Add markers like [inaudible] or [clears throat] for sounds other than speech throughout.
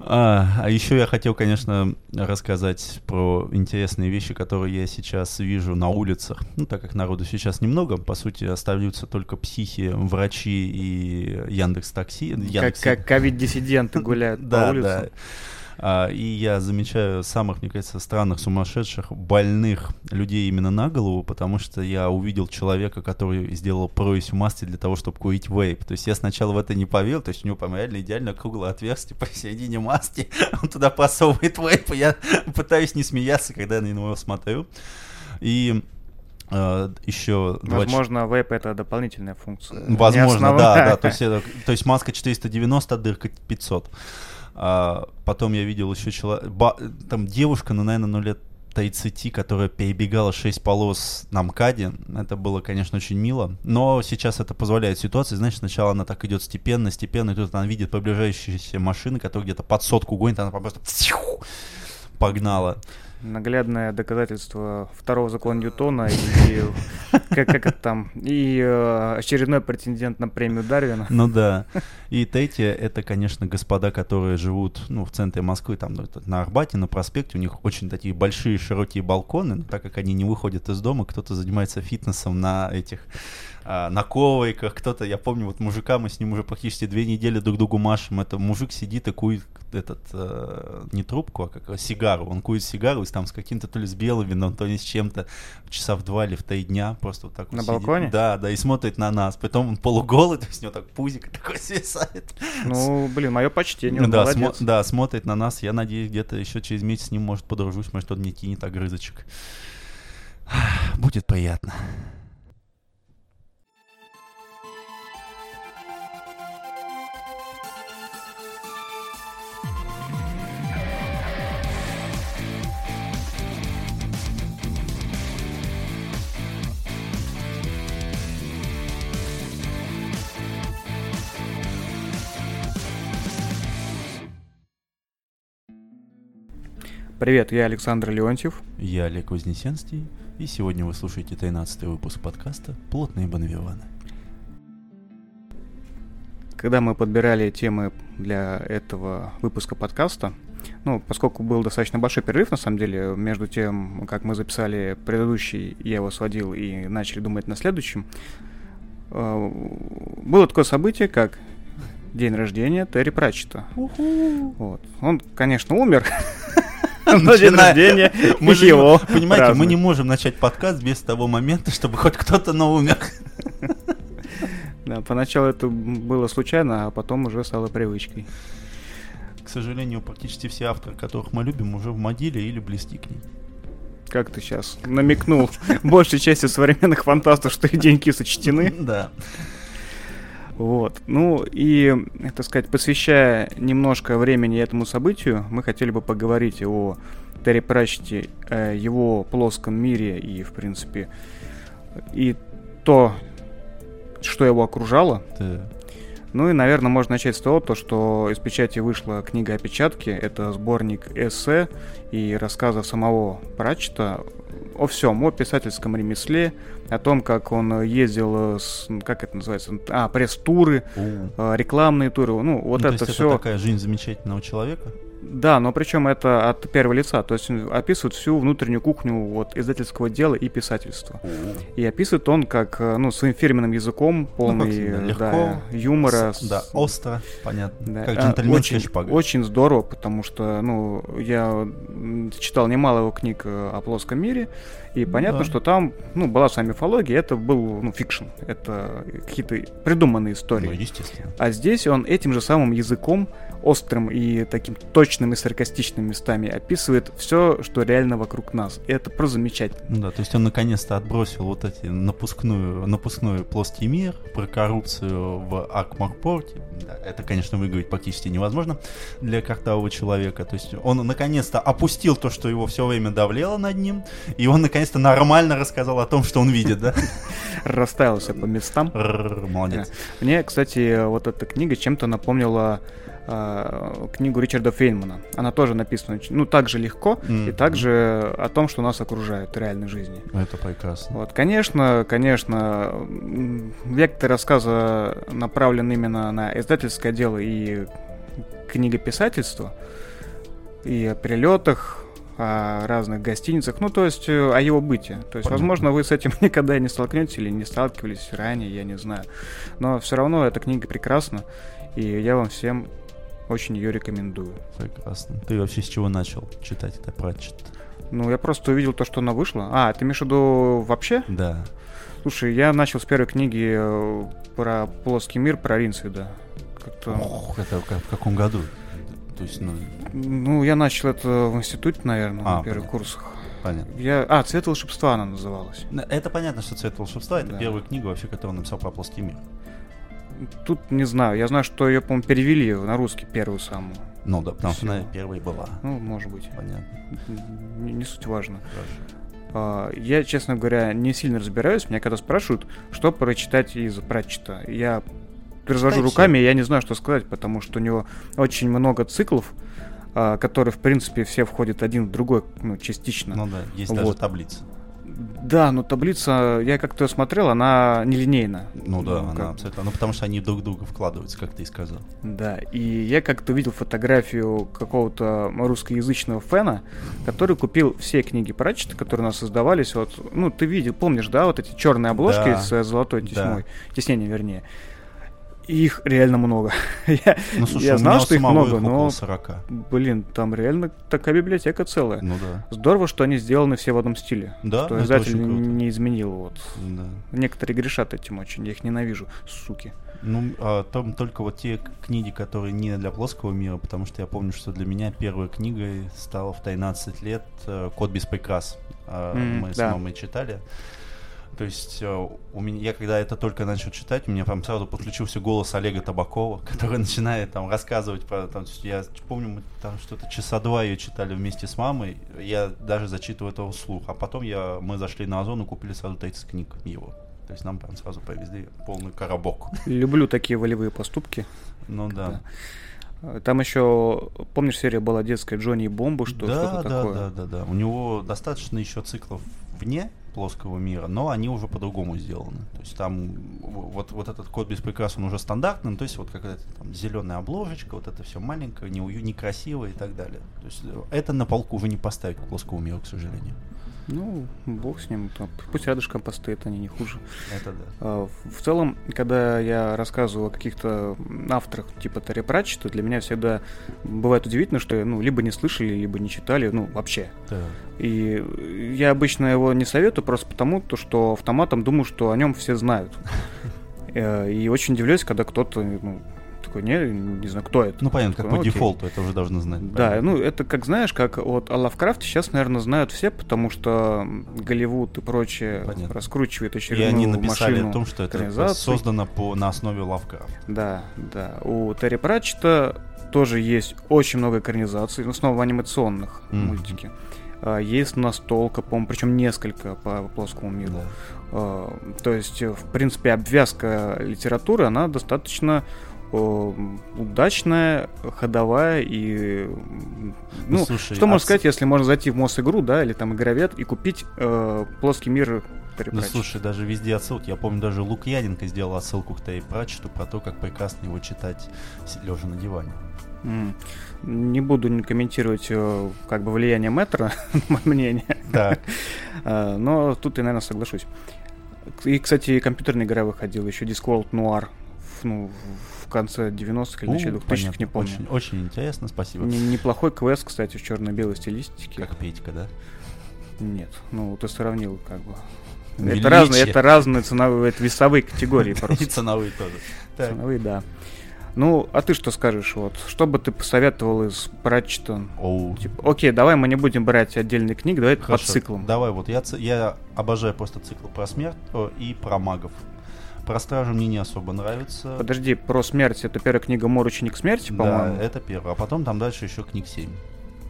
А, а еще я хотел, конечно, рассказать про интересные вещи, которые я сейчас вижу на улицах. Ну, так как народу сейчас немного, по сути, остаются только психи, врачи и Яндекс Такси. Яндекс... Как, как ковид-диссиденты гуляют [laughs] по да. А, и я замечаю самых, мне кажется, странных, сумасшедших, больных людей именно на голову, потому что я увидел человека, который сделал прорезь в маске для того, чтобы курить вейп. То есть я сначала в это не поверил, то есть у него, по реально идеально круглое отверстие [laughs] посередине маски, он туда просовывает вейп, и я [laughs] пытаюсь не смеяться, когда я на него смотрю. И Uh, еще Возможно, два... вейп это дополнительная функция. Возможно, да, да. То есть, это, то есть маска 490, дырка 500. А, потом я видел еще человек, там девушка, ну, наверное, ну лет 30, которая перебегала 6 полос на МКАДе. Это было, конечно, очень мило. Но сейчас это позволяет ситуации. Знаешь, сначала она так идет степенно, степенно, и тут она видит приближающиеся машины, которые где-то под сотку гонят, она просто погнала наглядное доказательство второго закона Ньютона и [laughs] как, как это там и э, очередной претендент на премию Дарвина. Ну да. И третье, это, конечно, господа, которые живут ну, в центре Москвы, там ну, на Арбате, на проспекте, у них очень такие большие широкие балконы, но так как они не выходят из дома, кто-то занимается фитнесом на этих а, на ковриках, кто-то, я помню, вот мужика, мы с ним уже практически две недели друг другу машем, это мужик сидит и кует этот, э, не трубку, а как сигару, он кует сигару и там с каким-то то ли с белым вином, то ли с чем-то, часа в два или в три дня, просто вот так На вот балконе? Сидит. Да, да, и смотрит на нас, потом он полуголый, [laughs] то есть у него так пузик такой свисает. Ну, блин, мое почтение, он да, смо- да, смотрит на нас, я надеюсь, где-то еще через месяц с ним, может, подружусь, может, он мне кинет огрызочек. Будет приятно. Привет, я Александр Леонтьев. Я Олег Вознесенский. И сегодня вы слушаете 13 выпуск подкаста «Плотные Бонавиваны». Когда мы подбирали темы для этого выпуска подкаста, ну, поскольку был достаточно большой перерыв, на самом деле, между тем, как мы записали предыдущий, я его сводил и начали думать на следующем, э, было такое событие, как день рождения Терри Пратчета. Вот. Он, конечно, умер, [laughs] на день рождения мы его. Понимаете, мы не можем начать подкаст без того момента, чтобы хоть кто-то на умер. Да, поначалу это было случайно, а потом уже стало привычкой. К сожалению, практически все авторы, которых мы любим, уже в могиле или близки к ней. Как ты сейчас намекнул большей части современных фантастов, что и деньги сочтены. Да. Вот. Ну и, так сказать, посвящая немножко времени этому событию, мы хотели бы поговорить о Терри Пратчете, его плоском мире и, в принципе, и то, что его окружало. Да. Ну и, наверное, можно начать с того, то, что из печати вышла книга опечатки. Это сборник эссе и рассказов самого Пратчета о всем, о писательском ремесле, о том, как он ездил, с, как это называется, а, пресс-туры, uh. рекламные туры, ну, вот ну, это все. Это такая жизнь замечательного человека. Да, но причем это от первого лица, то есть он описывает всю внутреннюю кухню вот издательского дела и писательства. Mm-hmm. И описывает он как, ну, своим фирменным языком, ну, полный ну, легко, да, юмора. С, да, остро, понятно. Да. Как джентльмен очень, шпагой. Очень здорово, потому что, ну, я читал немало его книг э, о плоском мире, и понятно, да. что там, ну, была сама мифология, это был, ну, fiction, это какие-то придуманные истории. Ну, естественно. А здесь он этим же самым языком острым и таким точным и саркастичным местами описывает все, что реально вокруг нас. И это просто замечательно. Да, то есть он наконец-то отбросил вот эти напускную, напускной плоский мир про коррупцию в Анк-Морпорке. Да, это, конечно, выговорить практически невозможно для картавого человека. То есть он наконец-то опустил то, что его все время давлело над ним, и он наконец-то нормально рассказал о том, что он видит, да? Расставился по местам. Молодец. Мне, кстати, вот эта книга чем-то напомнила э, книгу Ричарда Фейнмана. Она тоже написана, ну, так же легко mm-hmm. и также о том, что нас окружает в реальной жизни. Это прекрасно. Вот, конечно, конечно, вектор рассказа направлен именно на издательское дело и книга писательства и о перелетах, о разных гостиницах, ну, то есть э, о его быте. То есть, Понятно. возможно, вы с этим [laughs] никогда не столкнетесь или не сталкивались ранее, я не знаю. Но все равно эта книга прекрасна, и я вам всем очень ее рекомендую. Прекрасно. Ты вообще с чего начал читать это Пратчет? Ну, я просто увидел то, что она вышла. А, ты имеешь в виду вообще? Да. Слушай, я начал с первой книги э, про плоский мир, про Ринсвида. Как-то... Ох, это как- в каком году? То есть, ну, Ну, я начал это в институте, наверное, А, на первых понятно. курсах. понятно. Я... А, «Цвет волшебства» она называлась. Это понятно, что «Цвет волшебства» — это Да. первая книга вообще, которую он написал про плоский мир. Тут не знаю. Я знаю, что ее, по-моему, перевели на русский первую самую. Ну да, потому что она первой была. Ну, может быть. Понятно. Не, не суть важно. Хорошо. А, Я, честно говоря, не сильно разбираюсь. Меня когда спрашивают, что прочитать из Пратчета, я развожу Читайте. руками, и я не знаю, что сказать, потому что у него очень много циклов, а, которые, в принципе, все входят один в другой, ну, частично. Ну да, есть даже Вот. таблица. Да, но таблица, я как-то её смотрел, она нелинейна. Ну да, она как- абсолютно. Ну потому что они друг друга вкладываются, как ты и сказал. Да, и я как-то увидел фотографию какого-то русскоязычного фэна, который купил все книги Пратчета, которые у нас создавались. Вот, ну, ты видел, помнишь, да, вот эти черные обложки Да. с золотой Да. тесьмой, тиснением, вернее. Их реально много. [laughs] я, Ну слушай, я у знал, что их много, их но, около 40. блин, там реально такая библиотека целая. Ну да. Здорово, что они сделаны все в одном стиле. Да, что издатель не изменил. Вот. Да. Некоторые грешат этим очень, я их ненавижу, суки. Ну, а там только вот те книги, которые не для плоского мира, потому что я помню, что для меня первой книгой стала в 13 лет э, «Кот без прикрас». М, Мы с да. мамой читали. То есть э, у меня, я когда это только начал читать, у меня прям сразу подключился голос Олега Табакова, [laughs] который начинает там рассказывать про... Там, я помню, мы там что-то часа два ее читали вместе с мамой, я даже зачитывал это вслух, а потом я, мы зашли на Озон и купили сразу 30 книг его. То есть нам прям сразу повезли полный коробок. Люблю такие волевые поступки. Ну да. Да. Э, Там еще, помнишь, серия была детская Джонни и Бомба, что да, что-то да, такое? да, да, да. У него достаточно еще циклов вне плоского мира, но они уже по-другому сделаны. То есть там вот, вот этот код без прикрас, он уже стандартный, ну, то есть вот какая-то там зеленая обложечка, вот это все маленькое, неую- некрасивое и так далее. То есть это на полку вы не поставите к плоскому миру, к сожалению. Ну, бог с ним. Пусть рядышком постоит, они не хуже. Это да. А, В целом, когда я рассказываю о каких-то авторах типа Терри Пратчета, для меня всегда бывает удивительно, что ну, либо не слышали, либо не читали, ну, вообще. Да. И я обычно его не советую просто потому, то, что автоматом думаю, что о нем все знают. [laughs] Э, И очень удивляюсь, когда кто-то ну, такой, не, не знаю, кто это. Ну, понятно, как Такой, по «Ну, окей». дефолту это уже должны знать. Да, ну это как знаешь, как вот о Лавкрафте сейчас, наверное, знают все, потому что Голливуд и прочее Понятно. раскручивает И очередную они написали о том, что это создано по, на основе Лавкрафта. Да, да. У Терри Пратчета тоже есть очень много экранизаций, ну, снова анимационных Мгм. мультики. А, Есть настолка, по-моему, причем несколько по плоскому миру. Да. А, То есть, в принципе, обвязка литературы, она достаточно удачная, ходовая и... м, Ну, слушай, что можно а сказать, если можно зайти в Мос-игру, да, или там игровед, и купить э, плоский мир Ну слушай, даже везде отсылки. Я помню, даже Лукьяненко сделал отсылку к Терри Пратчету про то, как прекрасно его читать лежа на диване. Не буду не комментировать э, как бы влияние Мэтра [laughs] на мое мнение, Так. [laughs] э, но тут я, наверное, соглашусь. И, кстати, компьютерная игра выходила, еще Discworld Noir, в, ну, в конце 90-х или начале 2000-х, не помню. Очень, очень интересно, спасибо. Не- неплохой квест, кстати, в черно-белой стилистике. Как Петька, да? Нет, ну ты сравнил как бы. Величие. Это разные, это разные ценовые, это весовые категории [laughs] И просто. ценовые тоже. Ценовые, да. Ну, а ты что скажешь? Вот, что бы ты посоветовал из Пратчета? Оу. Типа, окей, давай мы не будем брать отдельные книги, давай по Хорошо, циклам. Давай, вот я, я обожаю просто цикл про смерть о, и про магов. Про стражу мне не особо нравится. Подожди, про смерть. Это первая книга Мор ученик смерти, Да, по-моему. это первое. А потом там дальше еще книг 7.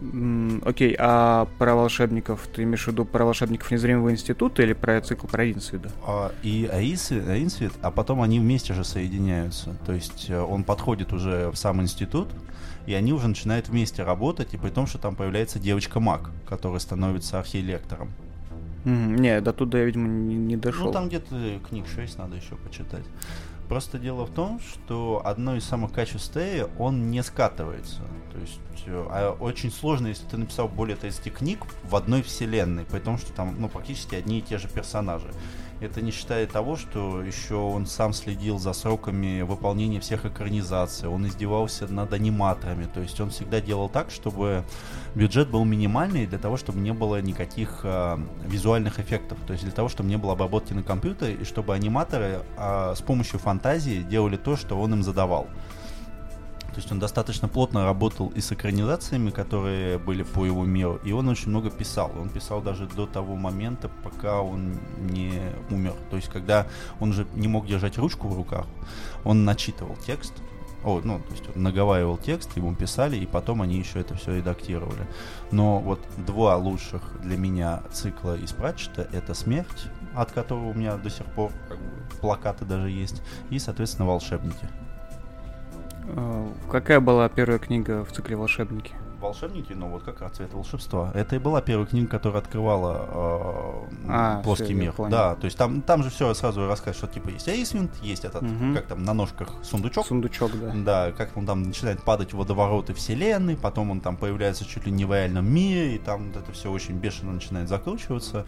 М, Окей, а про волшебников, ты имеешь в виду про волшебников незримого института или про цикл про Инсвида? А, и Аисвит, Аинсвит, а потом они вместе же соединяются. То есть э, он подходит уже в сам институт, и они уже начинают вместе работать, и при том, что там появляется девочка-маг, которая становится архилектором. М, Не, до туда я, видимо, не, не дошел. Ну, там где-то книг 6 надо еще почитать. Просто дело в том, что одно из самых качеств Теи, он не скатывается. То есть а очень сложно, если ты написал более 30 книг в одной вселенной, потому что там ну, практически одни и те же персонажи. Это не считая того, что еще он сам следил за сроками выполнения всех экранизаций, он издевался над аниматорами, то есть он всегда делал так, чтобы бюджет был минимальный для того, чтобы не было никаких э, визуальных эффектов, то есть для того, чтобы не было обработки на компьютере и чтобы аниматоры э, с помощью фантазии делали то, что он им задавал. То есть он достаточно плотно работал и с экранизациями, которые были по его миру, и он очень много писал. Он писал даже до того момента, пока он не умер. То есть когда он уже не мог держать ручку в руках, он начитывал текст, о, ну, то есть он наговаривал текст, ему писали, и потом они еще это все редактировали. Но вот два лучших для меня цикла из Пратчета — это «Смерть», от которого у меня до сих пор плакаты даже есть, и, соответственно, «Волшебники». Э, какая была первая книга в цикле «Волшебники»? волшебники, но вот как цвет волшебства. Это и была первая книга, которая открывала э, а, плоский все, мир. Да, то есть там, там же все сразу рассказывает, что типа есть Эйсвинд, есть этот, угу. как там на ножках сундучок. Сундучок, да. Да, как он там начинает падать в водовороты вселенной, потом он там появляется чуть ли не в реальном мире, и там вот это все очень бешено начинает закручиваться.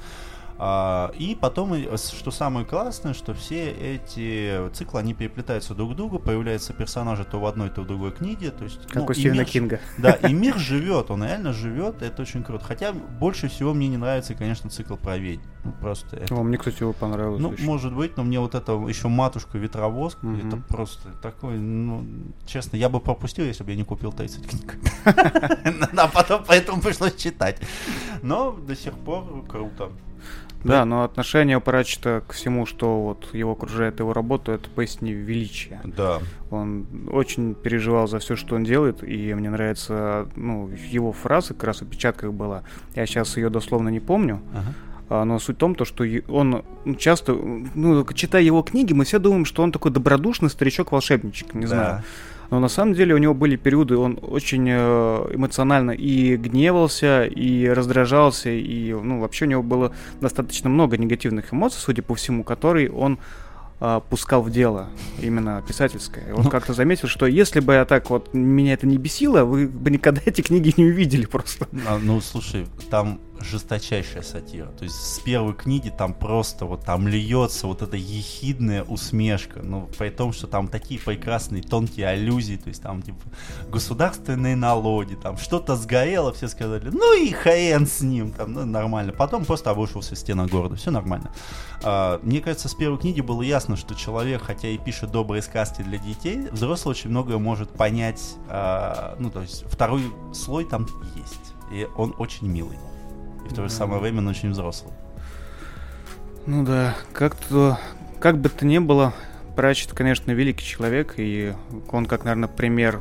А, и потом, что самое классное, что все эти циклы, они переплетаются друг к другу, появляются персонажи то в одной, то в другой книге. То есть, как ну, у Стивена Кинга. Да, и [laughs] мир живет, он реально живет, это очень круто. Хотя больше всего мне не нравится, конечно, цикл про ведьм. Ну, просто это... О, мне, кстати, его понравилось. Ну, очень. может быть, но мне вот это еще матушка ветровозка, угу. это просто такой, ну, честно, я бы пропустил, если бы я не купил 30 книг. [laughs] [laughs] А потом поэтому пришлось читать. Но до сих пор круто. Да, но отношение Пратчета к всему, что вот его окружает его работу, это поистине величие. Да. Он очень переживал за все, что он делает, и мне нравится, ну, его фраза как раз в опечатках была. Я сейчас ее дословно не помню. Ага. А, но суть в том, то, что он часто, ну, читая его книги, мы все думаем, что он такой добродушный старичок-волшебничек, не да. знаю. Но на самом деле у него были периоды, он очень э, эмоционально и гневался, и раздражался, и ну, вообще у него было достаточно много негативных эмоций, судя по всему, которые он а, пускал в дело, именно писательское. Он ну, как-то заметил, что если бы я так вот, меня это не бесило, вы бы никогда эти книги не увидели просто. А, ну, слушай, там жесточайшая сатира. То есть с первой книги там просто вот там льется вот эта ехидная усмешка. Ну, при том, что там такие прекрасные тонкие аллюзии, то есть там типа государственные налоги, там что-то сгорело, все сказали, ну и хрен с ним, там, ну, нормально. Потом просто обрушился стена города, все нормально. А, мне кажется, с первой книги было ясно, что человек, хотя и пишет добрые сказки для детей, взрослый очень многое может понять, а, ну, то есть второй слой там есть. И он очень милый и в то же самое время он очень взрослый. Ну да, как-то, как бы то ни было, Пратчет, конечно, великий человек, и он как, наверное, пример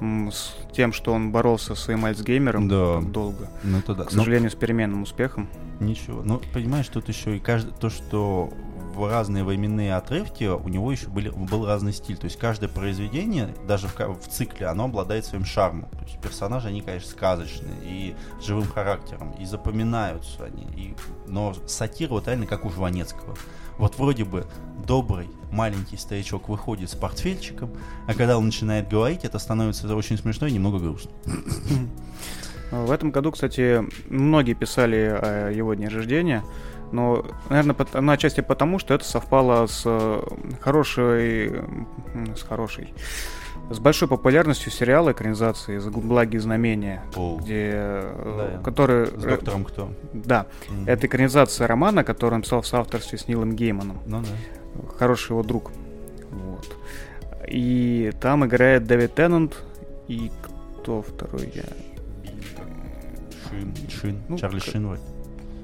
с тем, что он боролся с своим Альцгеймером да. долго. Ну, это да. К сожалению, Но... с переменным успехом. Ничего. Ну, понимаешь, тут еще и каждый, то, что в разные временные отрывки у него еще были, был разный стиль. То есть каждое произведение, даже в, в цикле, оно обладает своим шармом. То есть персонажи, они, конечно, сказочные и живым характером, и запоминаются они. И, но сатира вот реально как у Жванецкого. Вот вроде бы добрый маленький старичок выходит с портфельчиком, а когда он начинает говорить, это становится очень смешно и немного грустно. В этом году, кстати, многие писали о его дне рождения. Но, наверное, на отчасти потому, что это совпало с э, хорошей... с хорошей с большой популярностью сериала экранизации «Благие знамения», О, где, э, да, который... С доктором кто? Да. Mm-hmm. Это экранизация романа, который он писал в соавторстве с Нилом Гейманом. Ну да. Хороший его друг. Вот. И там играет Дэвид Теннант и кто второй я... Шин, Шин, ну, Чарли Шин вроде.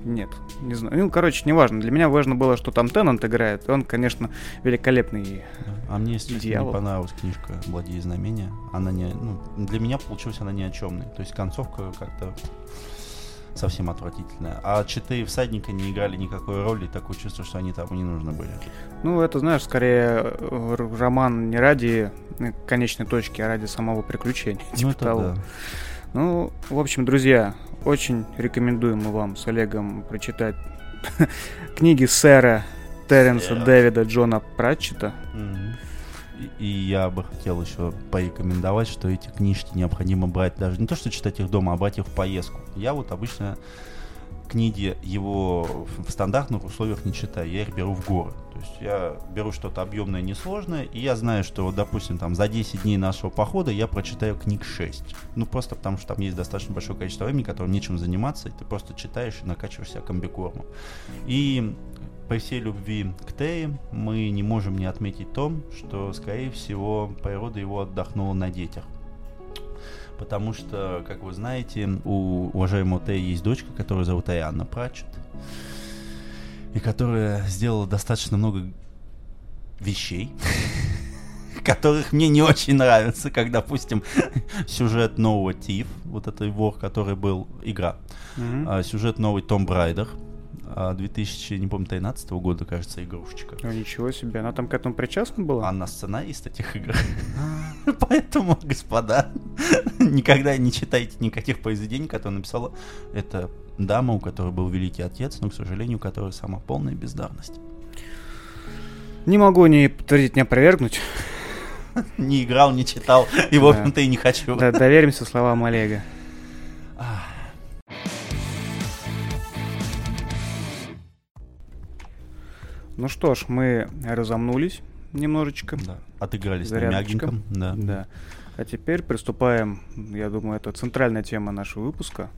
Нет, не знаю. Ну, короче, неважно. Для меня важно было, что там Теннант играет. Он, конечно, великолепный А мне, если дьявол. не понравилась книжка «Благие знамения». Она не... Ну, для меня получилась она ни о чемной. То есть концовка как-то совсем отвратительная. А четыре всадника не играли никакой роли, такое чувство, что они там не нужны были. Ну, это, знаешь, скорее роман не ради конечной точки, а ради самого приключения. Ну, типа это того. да. Ну, в общем, друзья, очень рекомендуем мы вам с Олегом прочитать [laughs] книги сэра Терренса Дэвида Джона Пратчета. И, и я бы хотел еще порекомендовать, что эти книжки необходимо брать даже не то, что читать их дома, а брать их в поездку. Я вот обычно книги его в стандартных условиях не читаю, я их беру в горы. То есть я беру что-то объемное, несложное, и я знаю, что, допустим, там за 10 дней нашего похода я прочитаю книг 6. Ну, просто потому что там есть достаточно большое количество времени, которым нечем заниматься, и ты просто читаешь и накачиваешься комбикормом. И при всей любви к Тее мы не можем не отметить то, что, скорее всего, природа его отдохнула на детях потому что, как вы знаете, у уважаемого Тея есть дочка, которую зовут Арианна Пратчет, и которая сделала достаточно много вещей, [laughs] которых мне не очень нравятся, как, допустим, сюжет нового Тиф, вот этой вор, который был игра, mm-hmm. сюжет новый Том Брайдер, 2000, не помню, 13 года, кажется, игрушечка. Ну, ничего себе, она там к этому причастна была? Она сценарист этих игр. [laughs] Поэтому, господа, [laughs] никогда не читайте никаких произведений, которые написала эта дама, у которой был великий отец, но, к сожалению, у которой сама полная бездарность. Не могу ни подтвердить, ни опровергнуть. [laughs] Не играл, не читал, и, в общем-то, и не хочу. Да, доверимся словам Олега. Ну что ж, мы разомнулись немножечко. Да, отыгрались на мягеньком. Да. да. А теперь приступаем, я думаю, это центральная тема нашего выпуска.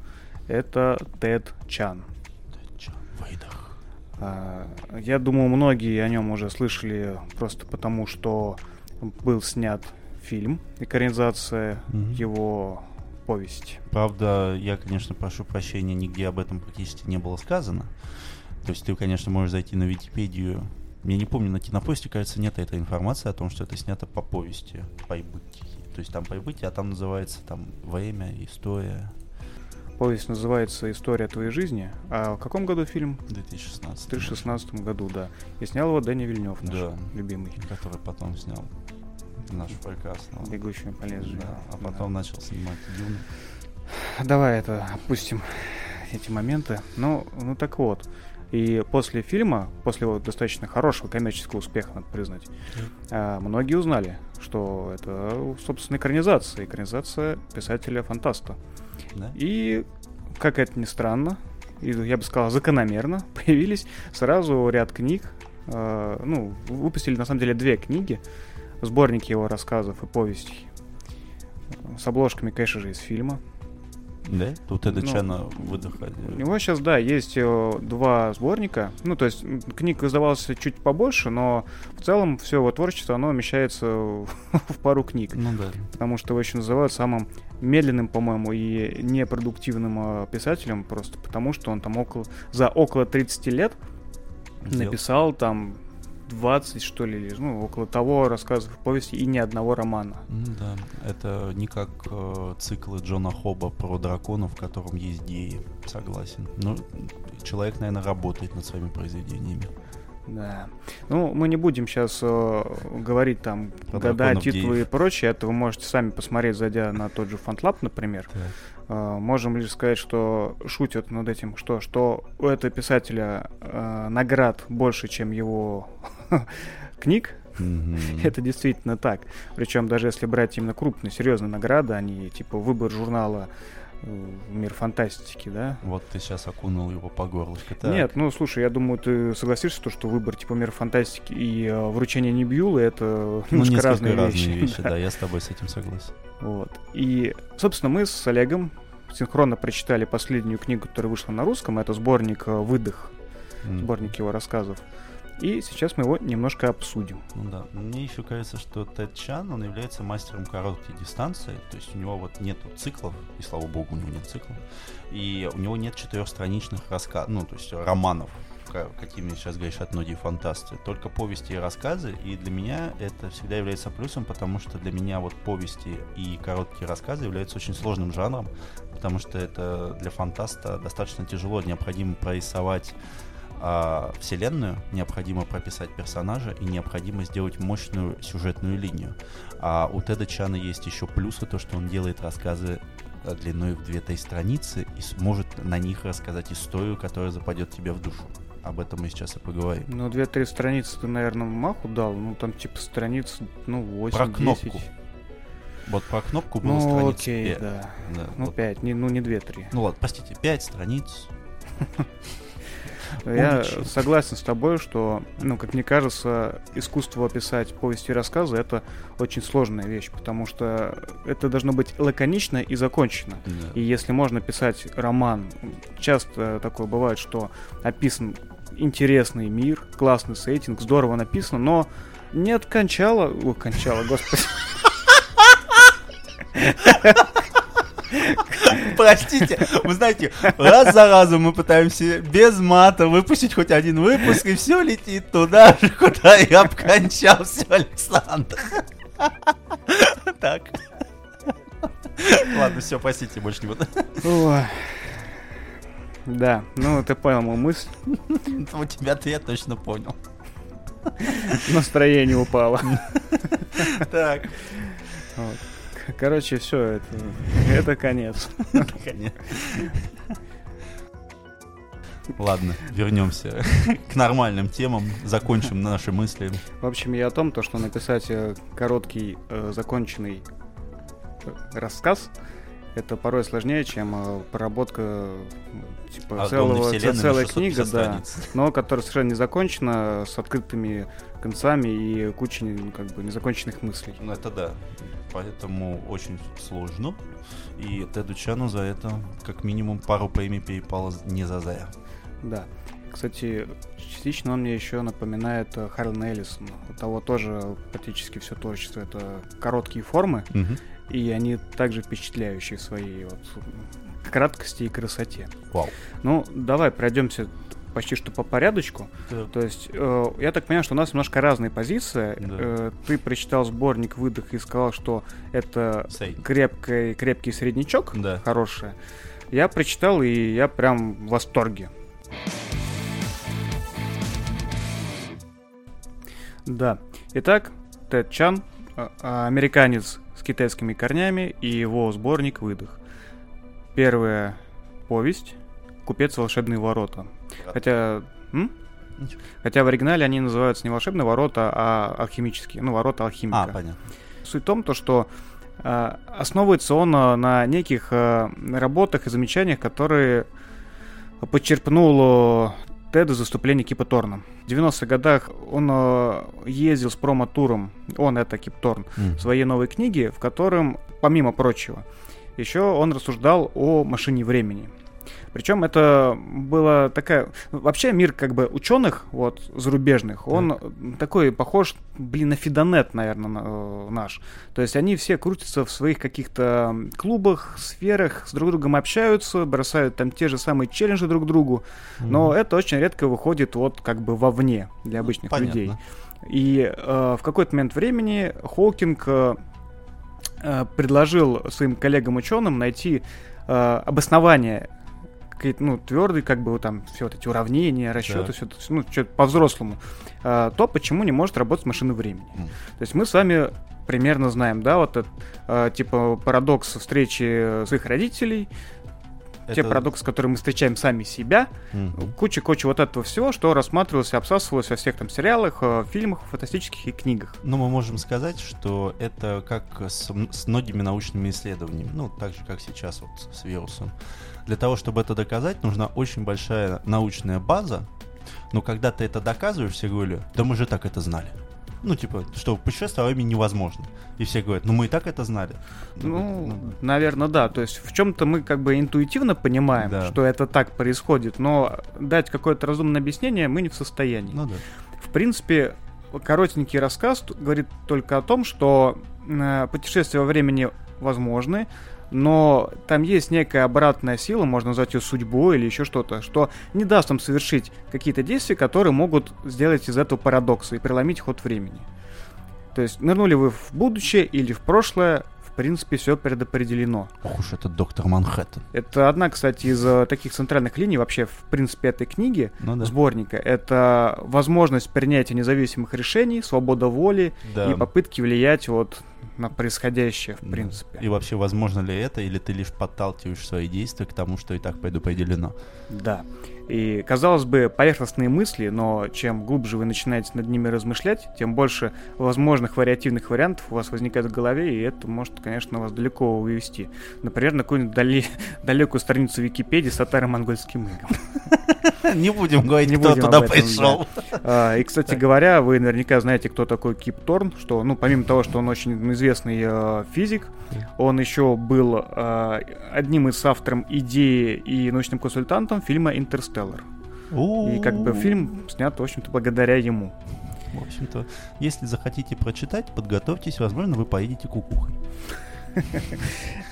Это Тед Чан. Тед Чан, выдох. А, я думаю, многие о нем уже слышали просто потому, что был снят фильм, экранизация mm его повести. Правда, я, конечно, прошу прощения, нигде об этом практически не было сказано. То есть ты, конечно, можешь зайти на Википедию. Я не помню, на кинопосте, кажется, нет этой информации о том, что это снято по повести «Пайбытие». То есть там «Пайбытие», а там называется там «Время», «История». Повесть называется «История твоей жизни». А в каком году фильм? В 2016. В 2016 году, да. И снял его Дэнни Вильнев, наш да, любимый. Который потом снял наш прекрасный. «Бегущий по лезвию». Да, а потом да. начал снимать «Дюну». Давай это опустим эти моменты. Ну, ну так вот. И после фильма, после его достаточно хорошего коммерческого успеха, надо признать, mm. многие узнали, что это, собственно, экранизация. Экранизация писателя-фантаста. Да? И, как это ни странно, и, я бы сказал, закономерно, [laughs] появились сразу ряд книг. Э, ну, выпустили, на самом деле, две книги, сборники его рассказов и повестей. С обложками, конечно же, из фильма. Да? Тут это ну, Чана выдыхали. У него сейчас, да, есть э, два сборника. Ну, то есть книг издавалось чуть побольше, но в целом все его творчество, оно умещается [laughs] в пару книг. Ну да. Потому что его еще называют самым медленным, по-моему, и непродуктивным э, писателем, просто потому что он там около, за около 30 лет написал там 20, что ли, ну, около того рассказов повести и ни одного романа. да, это не как э, циклы Джона Хоба про драконов, в котором есть геи, согласен. Но человек, наверное, работает над своими произведениями. Да. Ну, мы не будем сейчас э, говорить там Про года, титулы геев. и прочее. Это вы можете сами посмотреть, зайдя на тот же FantLab, например. Да. Э, можем лишь сказать, что шутят над этим, что, что у этого писателя э, наград больше, чем его [laughs] книг. Mm-hmm. [laughs] Это действительно так. Причем даже если брать именно крупные, серьезные награды, они типа выбор журнала э, мир фантастики, да? Вот ты сейчас окунул его по горлышку. Так. Нет, ну слушай, я думаю, ты согласишься, то, что выбор типа мир фантастики и э, вручение Небьюлы это ну, [laughs] немножко разные, разные вещи. вещи да. да, я с тобой с этим согласен. Вот. И, собственно, мы с Олегом синхронно прочитали последнюю книгу, которая вышла на русском. Это сборник э, «Выдох», mm. сборник его рассказов. И сейчас мы его немножко обсудим. Ну да. Мне еще кажется, что Тед Чан, он является мастером короткой дистанции. То есть у него вот нет циклов, и слава богу, у него нет циклов. И у него нет четырехстраничных рассказов, ну, то есть романов, какими сейчас грешат многие фантасты. Только повести и рассказы. И для меня это всегда является плюсом, потому что для меня вот повести и короткие рассказы являются очень сложным жанром, потому что это для фантаста достаточно тяжело. Необходимо прорисовать а, вселенную, необходимо прописать персонажа и необходимо сделать мощную сюжетную линию. А у Теда Чана есть еще плюсы, то, что он делает рассказы э, длиной в 2-3 страницы и сможет на них рассказать историю, которая западет тебе в душу. об этом мы сейчас и поговорим. Ну, две-три страницы ты, наверное, маху дал. Ну, там типа страниц, ну, 8 Про кнопку. 10. Вот про кнопку было Ну, страниц окей, пять. да. Да, Ну, вот. 5, не, ну, не 2-3. Ну ладно, простите, 5 страниц. [laughs] Я согласен с тобой, что, ну, как мне кажется, искусство описать повести и рассказы это очень сложная вещь, потому что это должно быть лаконично и закончено. Да. И если можно писать роман, часто такое бывает, что описан интересный мир, классный сеттинг, здорово написано, но нет кончала... Ой, кончала, господи. [laughs] Простите, вы знаете, раз за разом мы пытаемся без мата выпустить хоть один выпуск, и все летит туда же, куда я обкончал все, Александр. Так. Ладно, все, простите, больше не буду. Да, ну ты понял мою мысль. У тебя-то я точно понял. Настроение упало. Так. Вот. Короче, все, это, это конец. Конечно. Ладно, вернемся к нормальным темам, закончим наши мысли. В общем, я о том, то, что написать э, короткий, э, законченный э, рассказ, это порой сложнее, чем проработка э, типа целого, целая 650 книга, да, но которая совершенно не закончена, с открытыми концами и кучей ну, как бы незаконченных мыслей. Ну, это да. Поэтому очень сложно. И Теду Чану за это как минимум пару премий перепало не за зря. Да. Кстати, частично он мне еще напоминает э, Харлана Эллисона. У того тоже практически все творчество это короткие формы, и они также впечатляющие в своей вот краткости и красоте. Вау. Ну, давай пройдемся почти что по порядочку. То есть, э, я так понимаю, что у нас немножко разные позиции. Да. Э, ты прочитал сборник «Выдох» и сказал, что это Сей. крепкий, крепкий среднячок, Да. хорошее. Я прочитал, и я прям в восторге. Да. Итак, Тед Чан, а, американец с китайскими корнями, и его сборник «Выдох». Первая повесть «Купец волшебные ворота». Хотя... м? Ничего. Хотя в оригинале они называются не волшебные ворота, а алхимические. Ну, ворота алхимика. А, понятно. Суть в том, то, что а, основывается он а, на неких а, работах и замечаниях, которые подчерпнул а, Тед из выступления Кипа Торна. В 90-х годах он а, ездил с промо-туром, он это Кип Торн, Мгм. своей новой книги, в котором, помимо прочего, еще он рассуждал о машине времени. Причем это была такая... Вообще мир как бы ученых, вот, зарубежных, он такой похож, блин, на Фидонет, наверное, наш. То есть они все крутятся в своих каких-то клубах, сферах, с друг другом общаются, бросают там те же самые челленджи друг другу, но это очень редко выходит вот как бы вовне для обычных Понятно. людей. И э, в какой-то момент времени Хоукинг э, э, предложил своим коллегам-ученым найти э, обоснование какие-то, ну, твердые, как бы, там, все вот эти уравнения, расчеты, Да. все ну, что по-взрослому, э, то, почему не может работать машина времени. М. То есть мы с вами примерно знаем, да, вот этот, э, типа, парадокс встречи своих родителей, те Это- парадоксы, которые мы встречаем сами себя, Мгм. куча-куча вот этого всего, что рассматривалось и обсасывалось во всех там сериалах, э, фильмах, фантастических и книгах. Ну, мы можем сказать, что это как с, с многими научными исследованиями, ну, так же, как сейчас вот с вирусом. Для того, чтобы это доказать, нужна очень большая научная база, но когда ты это доказываешь, все говорили, да мы же так это знали. Ну, типа, что путешествие во времени невозможно. И все говорят, ну мы и так это знали. Ну, наверное, да. То есть в чем-то мы как бы интуитивно понимаем, Да. что это так происходит, но дать какое-то разумное объяснение мы не в состоянии. ну да. В принципе, коротенький рассказ говорит только о том, что э, путешествия во времени возможны, но там есть некая обратная сила, можно назвать ее судьбой или еще что-то, что не даст нам совершить какие-то действия, которые могут сделать из этого парадокса и преломить ход времени. То есть нырнули вы в будущее или в прошлое, принципе, все предопределено. Ох уж этот доктор Манхэттен. Это одна, кстати, из э, таких центральных линий вообще, в принципе, этой книги, Ну да. сборника. Это возможность принятия независимых решений, свобода воли Да. и попытки влиять вот на происходящее, в принципе. И вообще, возможно ли это, или ты лишь подталкиваешь свои действия к тому, что и так предопределено? Да. И, казалось бы, поверхностные мысли, но чем глубже вы начинаете над ними размышлять, тем больше возможных вариативных вариантов у вас возникает в голове, и это может, конечно, вас далеко увести. Например, на какую-нибудь дали... далекую страницу Википедии с татаро-монгольским игом. [laughs] Не будем говорить, кто туда пришел. А, и, кстати говоря, вы наверняка знаете, кто такой Кип Торн, что, ну, помимо того, что он очень известный э, физик, он еще был э, одним из авторов идеи и научным консультантом фильма «Интерстеллар». И как бы фильм снят, в общем-то, благодаря ему. В общем-то, если захотите прочитать, подготовьтесь, возможно, вы поедете кукухой. [laughs]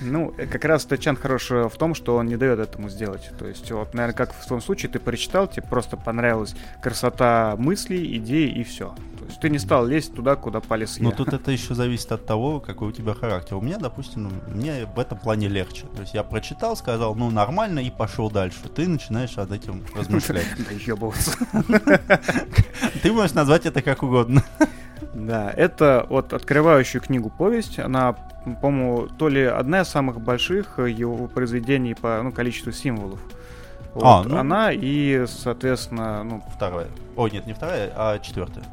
Ну, как раз Тачан хорош в том, что он не дает этому сделать. То есть, вот, наверное, как в том случае, ты прочитал, тебе просто понравилась красота мыслей, идей и все. То есть ты не стал лезть туда, куда полез я. Ну, тут это еще зависит от того, какой у тебя характер. У меня, допустим, ну, мне в этом плане легче. То есть я прочитал, сказал, ну, нормально, и пошел дальше. Ты начинаешь над этим размышлять. [laughs] [laughs] Ты можешь назвать это как угодно. Да, это вот открывающую книгу повесть. Она, по-моему, то ли одна из самых больших его произведений по ну, количеству символов. А, вот а, ну... Она и, соответственно, ну... Вторая. О, нет, не вторая, а четвертая.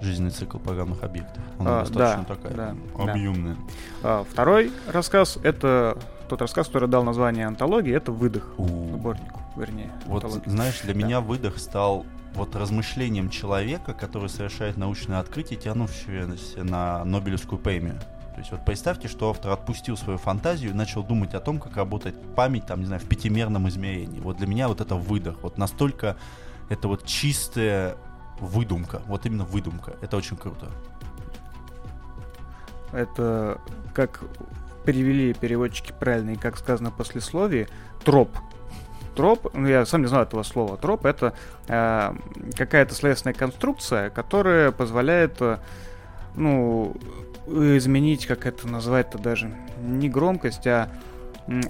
Жизненный цикл программных объектов. Она а, достаточно да, такая да, объемная. Да. А, второй рассказ это тот рассказ, который дал название антологии, это выдох сборнику, вернее. Вот антологии. знаешь, для да. меня выдох стал вот размышлением человека, который совершает научное открытие, тянущееся на Нобелевскую премию. То есть вот представьте, что автор отпустил свою фантазию и начал думать о том, как работает память, там, не знаю, в пятимерном измерении. Вот для меня вот это выдох. Вот настолько это вот чистая выдумка. Вот именно выдумка. Это очень круто. Это как перевели переводчики правильно и как сказано после послесловии, троп Троп, ну я сам не знаю этого слова, троп это э, какая-то словесная конструкция, которая позволяет, э, ну, изменить, как это называть-то даже, не громкость, а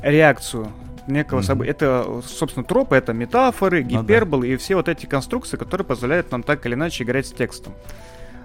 реакцию некого mm-hmm. события. Это, собственно, тропы, это метафоры, гиперболы ну, да. и все вот эти конструкции, которые позволяют нам так или иначе играть с текстом.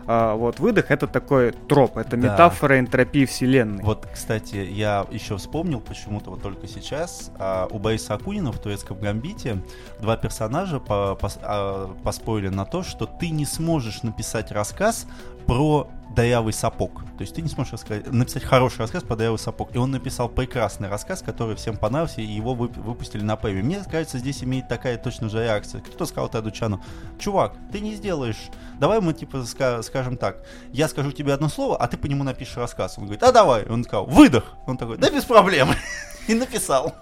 А, вот выдох это такой троп, это да. метафора энтропии вселенной. Вот, кстати, я еще вспомнил почему-то вот только сейчас а, у Бориса Акунина в турецком гамбите два персонажа по, а, поспорили на то, что ты не сможешь написать рассказ про дырявый сапог. То есть ты не сможешь рассказать, написать хороший рассказ про дырявый сапог. И он написал прекрасный рассказ, который всем понравился, и его выпустили на премию. Мне кажется, здесь имеет такая точно же реакция. Кто-то сказал Тадучану, чувак, ты не сделаешь, давай мы типа скажем так, я скажу тебе одно слово, а ты по нему напишешь рассказ. Он говорит, а давай. Он сказал, выдох. Он такой, да без проблем. [laughs] И написал.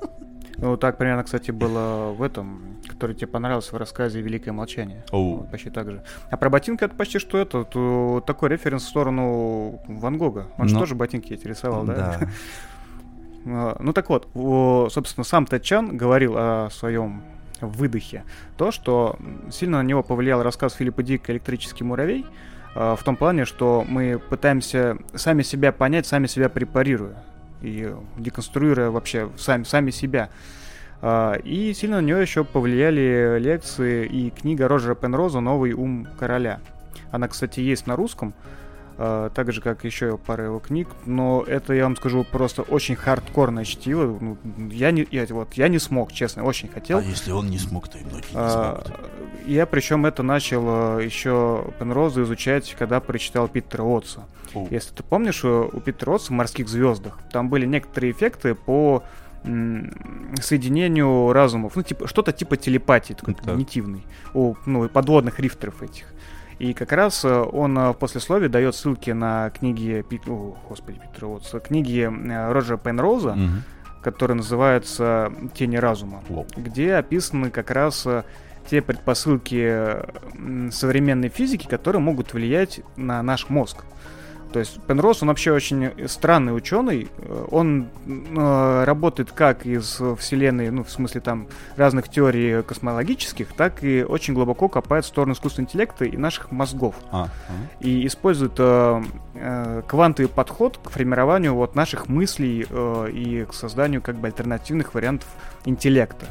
Ну, так примерно, кстати, было в этом, который тебе понравился в рассказе «Великое молчание». Oh. Вот, почти так же. А про ботинки это почти что это, то, такой референс в сторону Ван Гога. Он Но... же тоже ботинки эти рисовал, да? Да. [laughs] А, ну так вот, собственно, сам Тачан говорил о своем выдохе. То, что сильно на него повлиял рассказ Филиппа Дика «Электрический муравей», а, в том плане, что мы пытаемся сами себя понять, сами себя препарируя и деконструируя вообще сами, сами себя. А, и сильно на нее еще повлияли лекции и книга Роджера Пенроза «Новый ум короля». Она, кстати, есть на русском, а, так же, как еще пара его книг, но это, я вам скажу, просто очень хардкорное чтиво. Ну, я, не, я, вот, я не смог, честно, очень хотел. А если он не смог, то и многие не а, смогут. Я причем это начал еще Пенроза изучать, когда прочитал Питера Отца. О. Если ты помнишь, у Питера Отца в «Морских звездах» там были некоторые эффекты по соединению разумов, ну, типа, что-то типа телепатии, такой так. когнитивный, у ну, подводных рифтеров этих. И как раз э, он э, в послесловии дает ссылки на книги, о, господи, Питера Уотса, книги э, Роджера Пенроза, угу. которые называются «Тени разума», Лоп. где описаны как раз те предпосылки современной физики, которые могут влиять на наш мозг. То есть Пенрос, он вообще очень странный ученый. Он э, работает как из вселенной, ну, в смысле там разных теорий космологических, так и очень глубоко копает в сторону искусственного интеллекта и наших мозгов. А, а. И использует э, э, квантовый подход к формированию вот наших мыслей э, и к созданию как бы альтернативных вариантов интеллекта.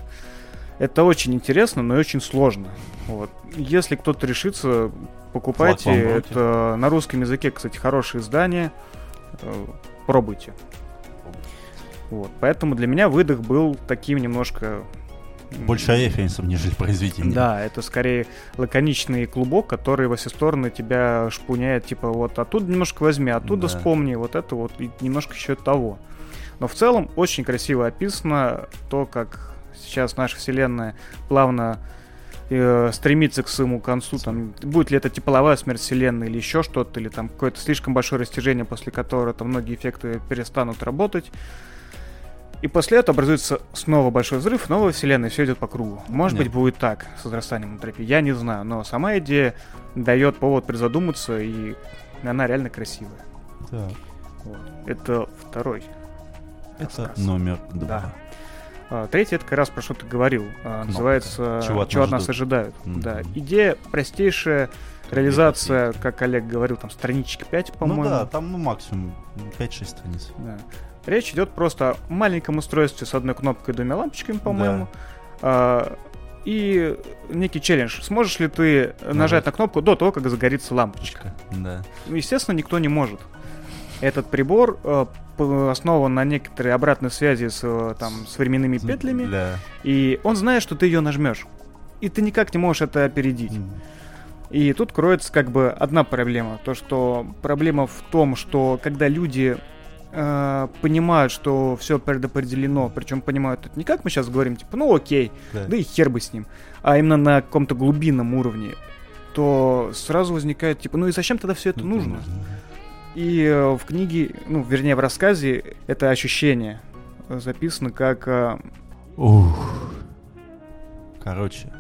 Это очень интересно, но и очень сложно. Вот. Если кто-то решится, покупайте. Это на русском языке, кстати, хорошее издание. э, пробуйте. Вот. Поэтому для меня выдох был таким немножко... Больше референсов, нежели произведение. Да, это скорее лаконичный клубок, который во все стороны тебя шпуняет, типа вот оттуда немножко возьми, оттуда Да. вспомни, вот это вот, и немножко еще того. Но в целом очень красиво описано то, как сейчас наша вселенная плавно э, стремится к своему концу, там, будет ли это тепловая смерть вселенной или еще что-то, или там какое-то слишком большое растяжение, после которого там многие эффекты перестанут работать. И после этого образуется снова большой взрыв, новая вселенная, все идет по кругу. Может Нет. быть, будет так с возрастанием энтропии, я не знаю, но сама идея дает повод призадуматься, и она реально красивая. Так, Вот. Это второй. это рассказ. номер два. Да. А, Третий, это как раз про что ты говорил. а, Называется Чего «Чего, от нас от нас ждут». ожидают». Мгм. Да. Идея простейшая, реализация, как Олег говорил, там страничек 5, по-моему. Ну да, там ну, максимум 5-6 страниц. Да. Речь идет просто о маленьком устройстве с одной кнопкой и двумя лампочками, по-моему. А, и некий челлендж. Сможешь ли ты нажать Нажать. на кнопку до того, как загорится лампочка? Да. Ну, Естественно, никто не может. Этот прибор э, основан на некоторой обратной связи с, э, там, с временными петлями, Да. и он знает, что ты ее нажмешь. И ты никак не можешь это опередить. М. И тут кроется как бы одна проблема. То, что проблема в том, что когда люди э, понимают, что все предопределено, причем понимают это не как мы сейчас говорим, типа, ну окей, Да. да и хер бы с ним, а именно на каком-то глубинном уровне, то сразу возникает, типа, ну и зачем тогда все это Ну, нужно? И э, в книге, ну, вернее, в рассказе это ощущение записано как... э, Ух. Короче,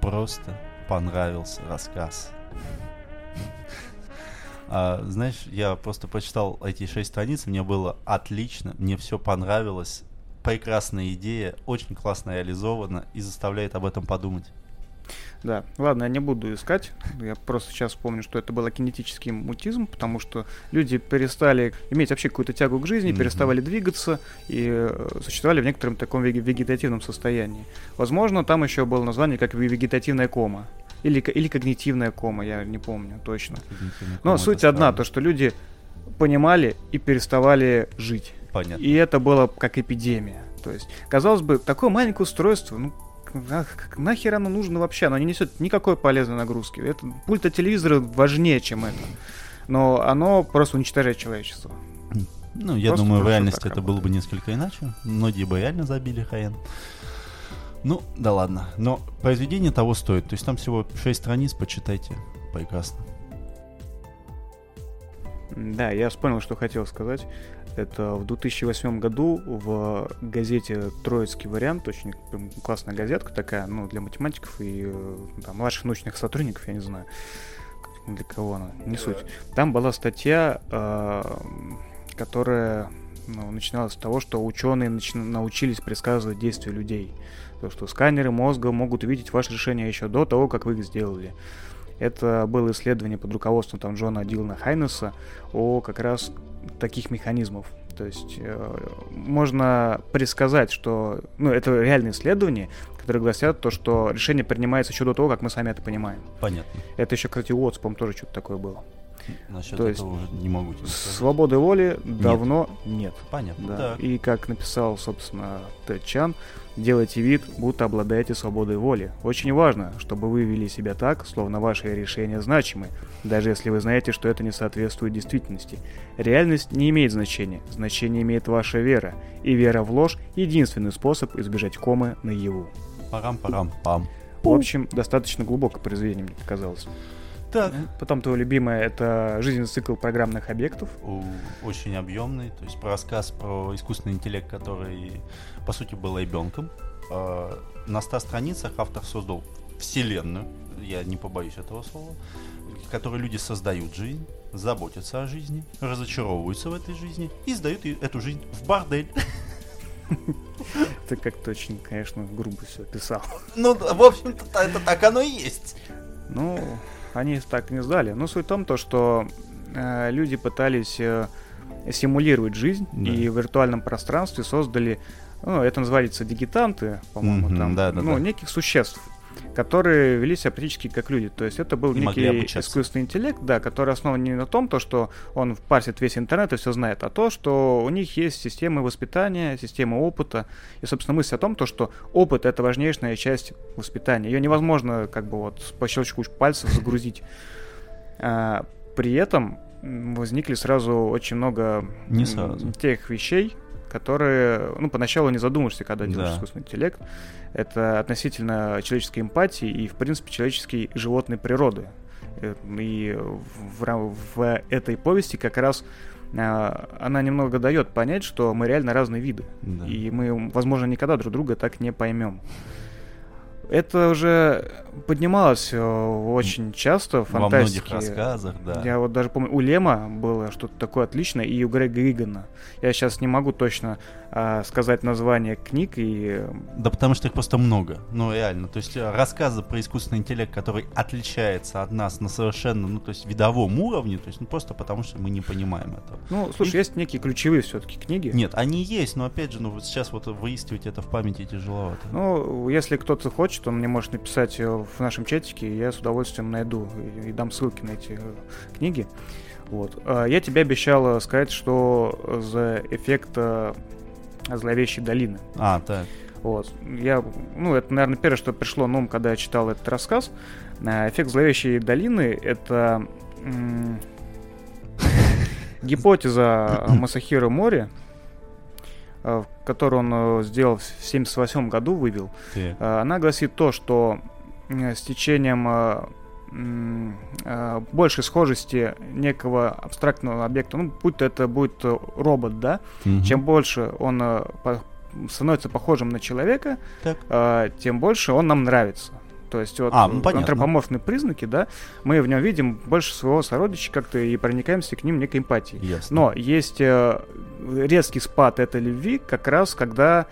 просто понравился рассказ. А, знаешь, я просто прочитал эти шесть страниц, мне было отлично, мне все понравилось. Прекрасная идея, очень классно реализована и заставляет об этом подумать. Да, ладно, я не буду искать. Я просто сейчас вспомню, что это был кинетический мутизм, потому что люди перестали иметь вообще какую-то тягу к жизни, Мгм. переставали двигаться и э, существовали в некотором таком веге- вегетативном состоянии. Возможно, там еще было название как ве- вегетативная кома. Или, или когнитивная кома, я не помню точно. Но суть одна, то, что люди понимали и переставали жить. Понятно. И это было как эпидемия. То есть, казалось бы, такое маленькое устройство, ну, на- нахер оно нужно вообще? Оно не несет никакой полезной нагрузки. Это, пульт от телевизора важнее, чем это. Но оно просто уничтожает человечество. Ну, я Просто думаю, в реальности это было бы несколько иначе. Многие бы реально забили хрен. Ну, да ладно. Но произведение того стоит. То есть там всего 6 страниц, почитайте. Прекрасно. Да, я вспомнил, что хотел сказать. Это в 2008 году в газете «Троицкий вариант», очень классная газетка такая, ну, для математиков и э, там, младших научных сотрудников, я не знаю, для кого она, не суть. Там была статья, э, которая ну, начиналась с того, что ученые начи- научились предсказывать действия людей. То, что сканеры мозга могут увидеть ваше решение еще до того, как вы их сделали. Это было исследование под руководством там, Джона Дилана Хайнеса о как раз таких механизмов. То есть э, можно предсказать, что... Ну, это реальные исследования, которые гласят то, что решение принимается еще до того, как мы сами это понимаем. Понятно. Это еще, кстати, у Уотс, по-моему, тоже что-то такое было. Насчет То есть этого уже не могу тебе сказать. Свободы воли давно нет. Понятно. Да. Так. И как написал, собственно, Тед Чан, делайте вид, будто обладаете свободой воли. Очень важно, чтобы вы вели себя так, словно ваши решения значимы, даже если вы знаете, что это не соответствует действительности. Реальность не имеет значения, значение имеет ваша вера, и вера в ложь – единственный способ избежать комы наяву. Парам-парам-пам. В общем, достаточно глубокое произведение, мне показалось. Так. Потом твое любимое – это жизненный цикл программных объектов. Очень объемный. То есть про рассказ про искусственный интеллект, который, по сути, был ребенком. Э, На 100 страницах автор создал вселенную, я не побоюсь этого слова, в которой люди создают жизнь, заботятся о жизни, разочаровываются в этой жизни и сдают эту жизнь в бордель. Ты как-то очень, конечно, грубо все писал. Ну, в общем-то, это так оно и есть. Ну, они так не сдали. Но суть в том, то, что э, люди пытались э, симулировать жизнь Да. и в виртуальном пространстве создали, ну, это называется дигитанты, по-моему, Мгм, там, да-да-да. ну, неких существ. Которые вели себя практически как люди. То есть это был И некий искусственный интеллект, да, который основан не на том, то, что он парсит весь интернет и все знает, а то, что у них есть системы воспитания, система опыта. И, собственно, мысль о том, то, что опыт — это важнейшая часть воспитания. Ее невозможно как бы вот по щелчку пальцев загрузить. А, При этом возникли сразу очень много Не сразу. тех вещей, которые, ну, поначалу не задумаешься, когда делаешь Да. искусственный интеллект. Это относительно человеческой эмпатии и, в принципе, человеческой животной природы. Э, И в, ра- в этой повести как раз а, она немного дает понять, что мы реально разные виды. Да. И мы, возможно, никогда друг друга так не поймем. Это уже поднималось э, очень часто в Во многих рассказах, да. Я вот даже помню, у Лема было что-то такое отличное, и у Грега Игана. Я сейчас не могу точно а, сказать название книг, и э, Да потому что их просто много. Ну, реально. То есть э, рассказы про искусственный интеллект, который отличается от нас на совершенно, ну, то есть видовом уровне, то есть ну, просто потому что мы не понимаем этого. ну, слушай, И- есть некие ключевые все-таки книги. Нет, они есть, но опять же, ну, вот сейчас вот выискивать это в памяти тяжеловато. Ну, если кто-то хочет, он мне может написать э, в нашем чатике, и я с удовольствием найду и, и дам ссылки на эти э, книги. Вот. А Я тебе обещал э, сказать, что за эффект зловещей долины. А, так. Вот. Я, ну, это, наверное, первое, что пришло на ум, когда я читал этот рассказ. Эффект зловещей долины — это м, [laughs] гипотеза [clears throat] Масахира Мори, э, которую он э, сделал в 1978 году, вывел. Ты. Э, Она гласит то, что э, с течением большей схожести некого абстрактного объекта, ну, будь то это будет робот, да, Мгм. чем больше он становится похожим на человека, Так. тем больше он нам нравится. То есть вот А, ну, понятно. антропоморфные признаки, да, мы в нем видим больше своего сородича как-то и проникаемся к ним некой эмпатией. Ясно. Но есть э, резкий спад этой любви как раз, когда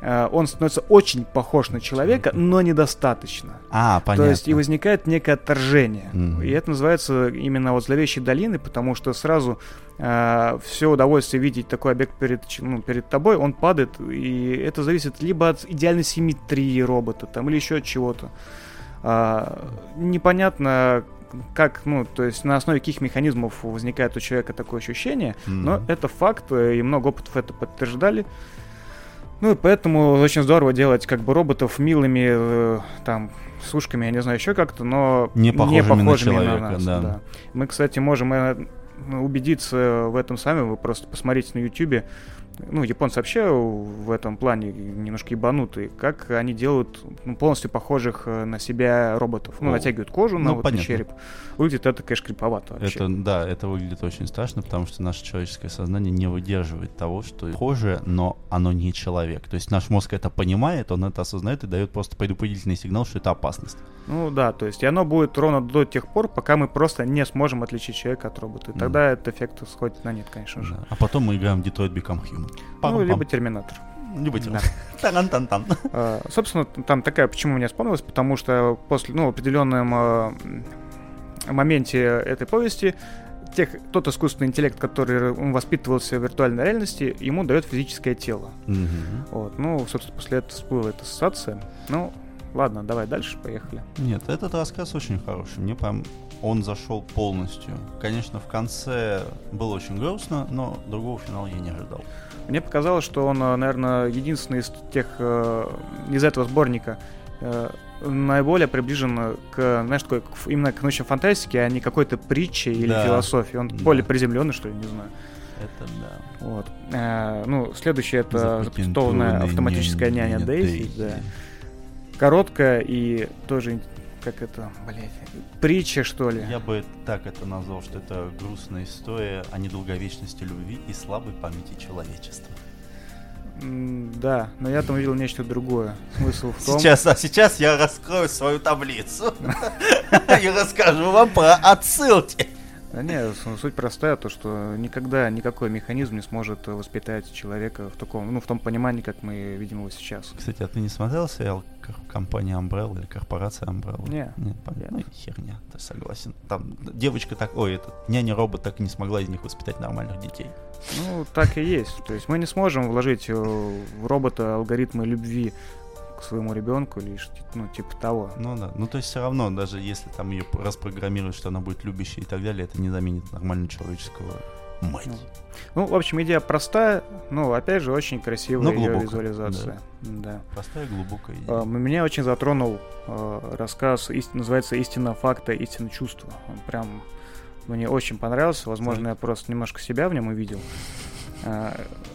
он становится очень похож на человека, но недостаточно. А, понятно. То есть и возникает некое отторжение. Мгм. И это называется именно вот зловещей долины, потому что сразу все удовольствие видеть такой объект перед, ну, перед тобой, он падает, и это зависит либо от идеальной симметрии робота, там, или еще от чего-то. А, непонятно, как, ну, то есть на основе каких механизмов возникает у человека такое ощущение, но Мгм. это факт, э, и много опытов это подтверждали. Ну и поэтому очень здорово делать как бы роботов милыми, э, там, с ушками, я не знаю, еще как-то, но Не похожими на на человека, нас, да. да. Мы, кстати, можем э, убедиться в этом сами, вы просто посмотрите на ютюбе, ну, японцы вообще в этом плане немножко ебанутые, как они делают ну, полностью похожих э, на себя роботов. Ну, О. натягивают кожу на, Ну, вот, понятно. череп. Выглядит это, конечно, криповато вообще. Это, да, это выглядит очень страшно, потому что наше человеческое сознание не выдерживает того, что похоже, но оно не человек. То есть наш мозг это понимает, он это осознает и дает просто предупредительный сигнал, что это опасность. Ну да, то есть и оно будет ровно до тех пор, пока мы просто не сможем отличить человека от робота. И тогда этот эффект сходит на нет, конечно же. Да. А потом мы играем в Detroit Become Human. Ну, либо Терминатор. Либо Да. [laughs] Таран-тан-тан. А, Собственно, там такая, почему мне вспомнилось, потому что после, ну, в определенном а, моменте этой повести тех, тот искусственный интеллект, который воспитывался в виртуальной реальности, ему дает физическое тело. Мгм. Вот. Ну, собственно, после этого всплыла эта ассоциация. Ну, ладно, давай дальше, поехали. Нет, этот рассказ очень хороший. Мне прям он зашел полностью. Конечно, в конце было очень грустно, но другого финала я не ожидал. Мне показалось, что он, наверное, единственный из тех, э, из этого сборника, э, наиболее приближен к, знаешь, такой, именно к научной фантастике, а не какой-то притче или Да. философии. Он Да. более приземленный, что ли, не знаю. Это да. Вот. Э, ну, следующее это Запатентованная автоматическая няня Дейзи. Да. Короткая и тоже, как это, блядь, притча, что ли. Я бы так это назвал, что это грустная история о недолговечности любви и слабой памяти человечества. Да, но я там увидел нечто другое. Смысл в том... Сейчас, а сейчас я раскрою свою таблицу [laughs] и расскажу вам про отсылки. Да не, с- суть простая, то что никогда никакой механизм не сможет воспитать человека в таком, ну, в том понимании, как мы видим его сейчас. Кстати, а ты не смотрел сериал компании Umbrella или корпорация Umbrella? Не. Нет, понятно. Ну, херня, ты согласен. Там девочка так, ой, этот няня-робот так и не смогла из них воспитать нормальных детей. Ну, так и есть. То есть мы не сможем вложить э, в робота алгоритмы любви к своему ребенку или ну, типа того. Ну да. Ну то есть все равно, даже если там ее распрограммируют, что она будет любящей и так далее, это не заменит нормального человеческого мать. Ну, Ну, в общем, идея простая, но, опять же, очень красивая Но ее визуализация. Да. Простая глубокая идея. А, Меня очень затронул э, рассказ, ист- называется «Истина факта, истина чувства». Он прям мне очень понравился. Возможно, я просто немножко себя в нем увидел. А,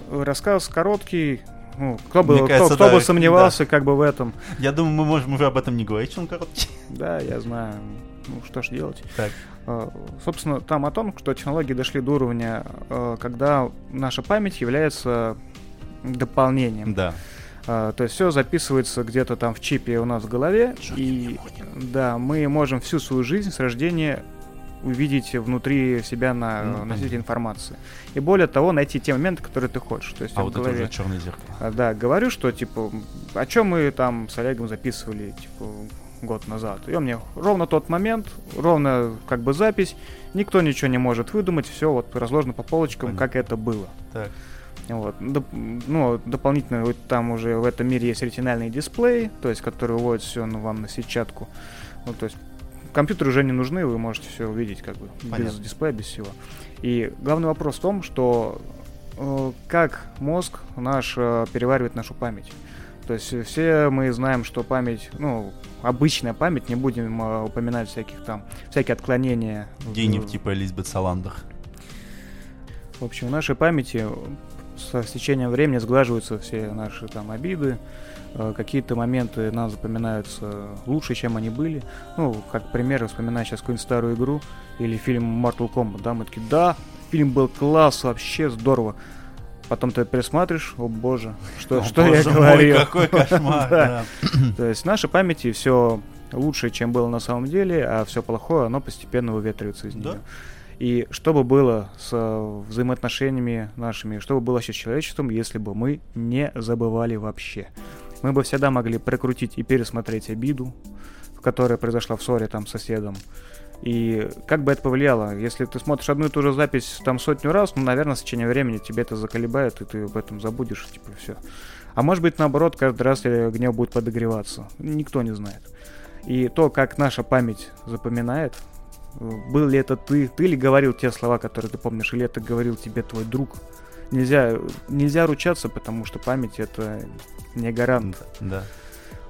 Рассказ короткий. Ну, кто бы, Мне кто- кажется, кто да, бы сомневался как бы в этом. Я думаю, мы можем уже об этом не говорить, что он короткий. Да, я знаю. Ну, что ж делать. Так. А, Собственно, там о том, что технологии дошли до уровня, э, когда наша память является дополнением. Да. А, то есть все записывается где-то там в чипе у нас в голове, Что и да, мы можем всю свою жизнь с рождения увидеть внутри себя на Ну, э, носителе информации. И более того, найти те моменты, которые ты хочешь. То есть А вот это голове. уже черное зеркало. А, да, говорю, что типа, о чем мы там с Олегом записывали, типа, год назад. И он мне ровно тот момент, ровно как бы запись, никто ничего не может выдумать, все вот разложено по полочкам, Понятно. как это было. Так. Вот. Доп- ну, дополнительно вот там уже в этом мире есть ретинальный дисплей, то есть который выводит все ну, вам на сетчатку. Ну, то есть компьютеры уже не нужны, вы можете все увидеть как бы без Понятно. дисплея, без всего. И главный вопрос в том, что э, как мозг наш э, переваривает нашу память. То есть э, все мы знаем, что память, ну, обычная память, не будем э, упоминать всяких там, всякие отклонения. в- Гениев типа Элизабет Саландер. в общем, в нашей памяти со стечением времени сглаживаются все наши там обиды, э, какие-то моменты нам запоминаются лучше, чем они были. Ну, как пример, вспоминаю сейчас какую-нибудь старую игру или фильм Mortal Kombat, да, мы такие, да, фильм был класс, вообще здорово. Потом ты пересматриваешь, о боже, что, О, что я боже мой, говорил. какой [laughs] кошмар, Да. да. То есть в нашей памяти все лучше, чем было на самом деле, а все плохое, оно постепенно выветривается из Да. нее. И что бы было с э, взаимоотношениями нашими, что бы было сейчас с человечеством, если бы мы не забывали вообще? Мы бы всегда могли прокрутить и пересмотреть обиду, которая произошла в ссоре там с соседом. И как бы это повлияло? Если ты смотришь одну и ту же запись там сотню раз, ну, наверное, с течением времени тебе это заколебает, и ты об этом забудешь, типа, все. А может быть, наоборот, каждый раз гнев будет подогреваться. Никто не знает. И то, как наша память запоминает, э, был ли это ты, ты ли говорил те слова, которые ты помнишь, или это говорил тебе твой друг. Нельзя, нельзя ручаться, потому что память это не гарант. Да.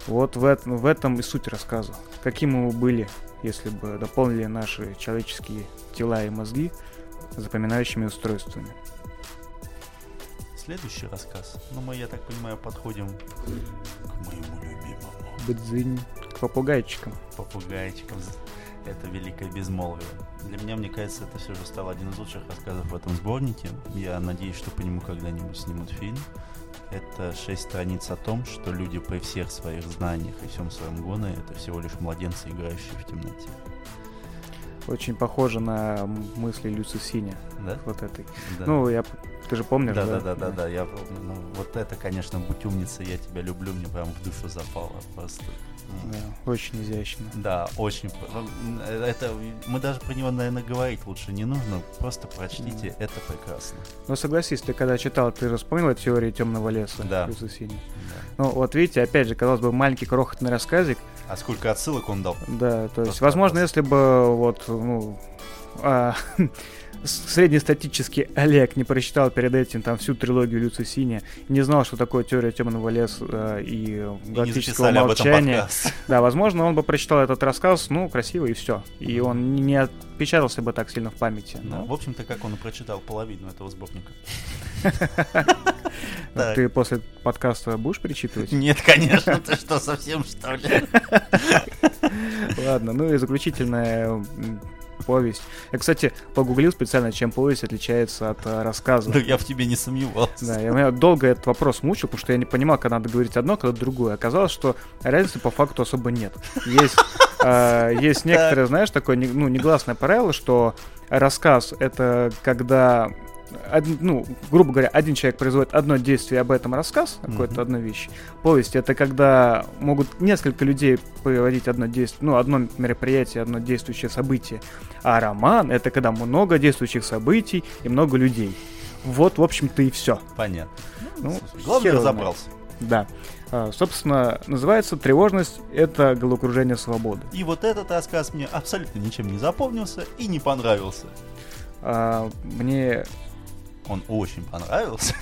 Вот в, эт- в этом и суть рассказа. Каким мы были, если бы дополнили наши человеческие тела и мозги запоминающими устройствами. Следующий рассказ. Ну, мы, я так понимаю, подходим к моему любимому Быдзынь. К попугайчикам. попугайчикам. Это великое безмолвие. Для меня, мне кажется, это все же стало один из лучших рассказов в этом сборнике. Я надеюсь, что по нему когда-нибудь снимут фильм. Это шесть страниц о том, что люди при всех своих знаниях и всем своем гоне это всего лишь младенцы, играющие в темноте. Очень похоже на мысли Люци Синя. Да? Вот этой. Да. Ну, я... Ты же помнишь, да, да? да, да, да, да, я. Ну, вот это, конечно, будь умницей, я тебя люблю, мне прям в душу запало просто. Да, очень изящно. Да, очень. Это мы даже про него, наверное, говорить лучше не нужно. Просто прочтите, это прекрасно. Но согласись, ты когда читал, ты же вспомнила теорию темного леса Да. Люци Синя? Да. Ну, вот видите, опять же, казалось бы, маленький крохотный рассказик, А сколько отсылок он дал? Да, то есть, Просто возможно, класс. если бы вот, ну, а, [laughs] среднестатический Олег не прочитал перед этим там всю трилогию Люци Синя, не знал, что такое теория темного леса э, и И галактического этом молчания. [laughs] Да, возможно, он бы прочитал этот рассказ, ну, красиво и все. И он не отпечатался бы так сильно в памяти. Да, Но в общем-то, как он и прочитал половину этого сборника. [laughs] ну, ты после подкаста будешь перечитывать? [laughs] Нет, конечно, ты что, совсем что ли? Ладно, ну и заключительная м, повесть. Я, кстати, погуглил специально, чем повесть отличается от э, рассказа. Да я в тебе не сомневался. Да, я меня долго этот вопрос мучил, потому что я не понимал, когда надо говорить одно, когда другое. Оказалось, что разницы по факту особо нет. Есть, э, [laughs] есть некоторые, знаешь, такое ну, негласное правило, что рассказ это когда од- ну, грубо говоря, один человек производит одно действие, об этом рассказ, какой-то Мгм. одну вещь. Повесть это когда могут несколько людей производить одно действие, ну, одно мероприятие, одно действующее событие. А роман это когда много действующих событий и много людей. Вот, в общем-то, и все. Понятно. Ну, Слушай, Главное, разобрался. Да. А, собственно, называется «Тревожность — это головокружение свободы». И вот этот рассказ мне абсолютно ничем не запомнился и не понравился. А, мне Он очень понравился.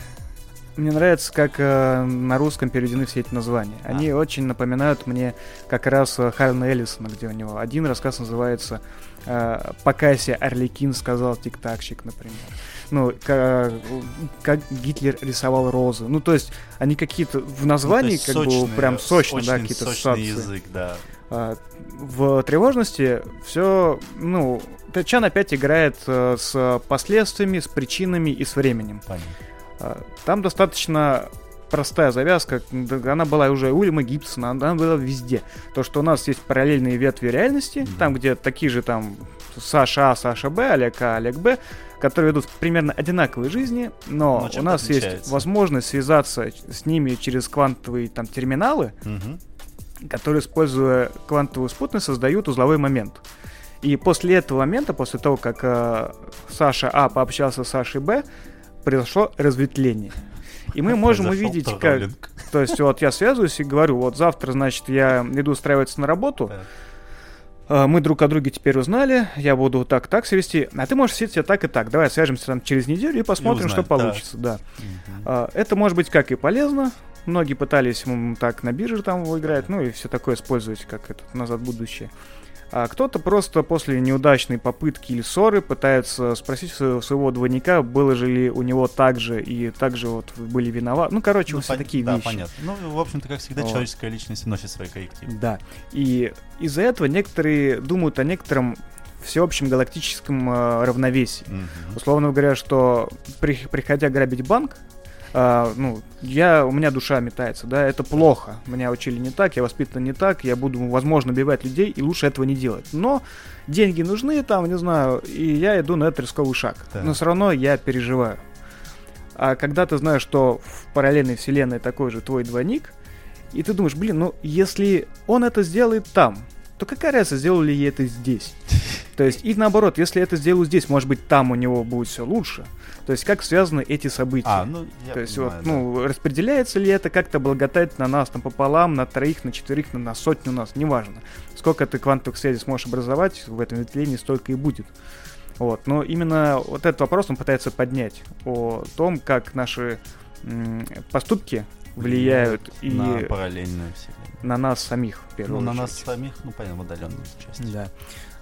Мне нравится, как э, на русском переведены все эти названия. Они А. очень напоминают мне как раз э, Харна Эллисона, где у него один рассказ называется э, «Покайся, Орликин», сказал тик-такщик, например. Ну, ка- как Гитлер рисовал розы. Ну, то есть, они какие-то в названии Ну, то есть как бы сочные, прям сочно, да, какие-то сочный ассоциации. язык, да. А, В тревожности все, ну, Тачан опять играет э, с последствиями, с причинами и с временем. Понятно. А, Там достаточно простая завязка, она была уже у Уильяма Гибсона, она была везде. То, что у нас есть параллельные ветви реальности, Мгм. там, где такие же там Саша А, Саша Б, Олег А, Олег Б, которые ведут примерно одинаковые жизни, но Но у чем-то нас есть возможность связаться с ними через квантовые там терминалы, Мгм. которые, используя квантовую спутность, создают узловой момент. И после этого момента, после того, как э, Саша А пообщался с Сашей Б, произошло разветвление. И мы можем увидеть, как... То есть вот я связываюсь и говорю, вот завтра, значит, я иду устраиваться на работу, Так. э, мы друг о друге теперь узнали, я буду так-так себя вести, а ты можешь вести себя так и так. Давай свяжемся там через неделю и посмотрим, что узнаем, да. получится, да. Мгм. А, Это может быть как и полезно. Многие пытались так на бирже там играть, ну и все такое использовать, как это назад будущее. А кто-то просто после неудачной попытки или ссоры пытается спросить своего, своего двойника, было же ли у него так же и так же вот были виноваты. Ну, короче, Ну, все пон- такие да, вещи. понятно. Ну, в общем-то, как всегда, Вот. человеческая личность носит свои коррективы. Да. И из-за этого некоторые думают о некотором всеобщем галактическом э, равновесии. Мгм. Условно говоря, что при- приходя грабить банк, а, ну, я, у меня душа метается, да, это плохо. Меня учили не так, я воспитан не так, я буду, возможно, убивать людей, и лучше этого не делать. Но деньги нужны, там, не знаю, и я иду на этот рисковый шаг. Так. Но все равно я переживаю. А когда ты знаешь, что в параллельной вселенной такой же твой двойник, и ты думаешь, блин, ну, если он это сделает там, то какая разница, сделал ли это здесь? [laughs] То есть, и наоборот, если это сделаю здесь, может быть, там у него будет все лучше. То есть, как связаны эти события? А, ну, я То есть, понимаю, вот, да. ну, распределяется ли это как-то благотать на нас, там, пополам, на троих, на четверых, на, на сотню нас, неважно. Сколько ты квантовых связей сможешь образовать, в этом ветвлении столько и будет. Вот, но именно вот этот вопрос он пытается поднять о том, как наши м, поступки влияют и на на, параллельную вселенную. нас самих, в первую Ну, на нас очередь. самих, ну, понятно, в отдаленную часть. Да.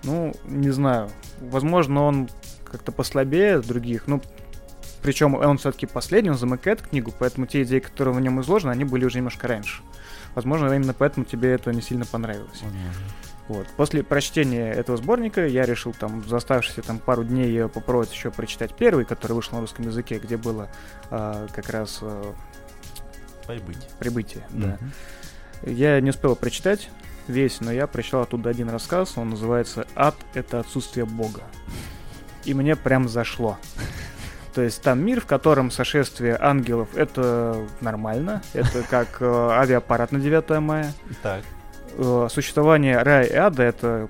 Ну, не знаю. Возможно, он как-то послабее других. Ну, причем он все-таки последний, он замыкает книгу, поэтому те идеи, которые в нем изложены, они были уже немножко раньше. Возможно, именно поэтому тебе это не сильно понравилось. Возможно. Вот. После прочтения этого сборника я решил там за оставшиеся там пару дней э, попробовать еще прочитать первый, который вышел на русском языке, где было а, как раз э, Прибыть. прибытие. Да. Мгм. Я не успел прочитать весь, но я прочитал оттуда один рассказ. Он называется «Ад — это отсутствие Бога». И мне прям зашло. То есть там мир, в котором сошествие ангелов — это нормально. Это [laughs] как э, авиапарат на 9 мая. Так. Э, существование рая и ада — это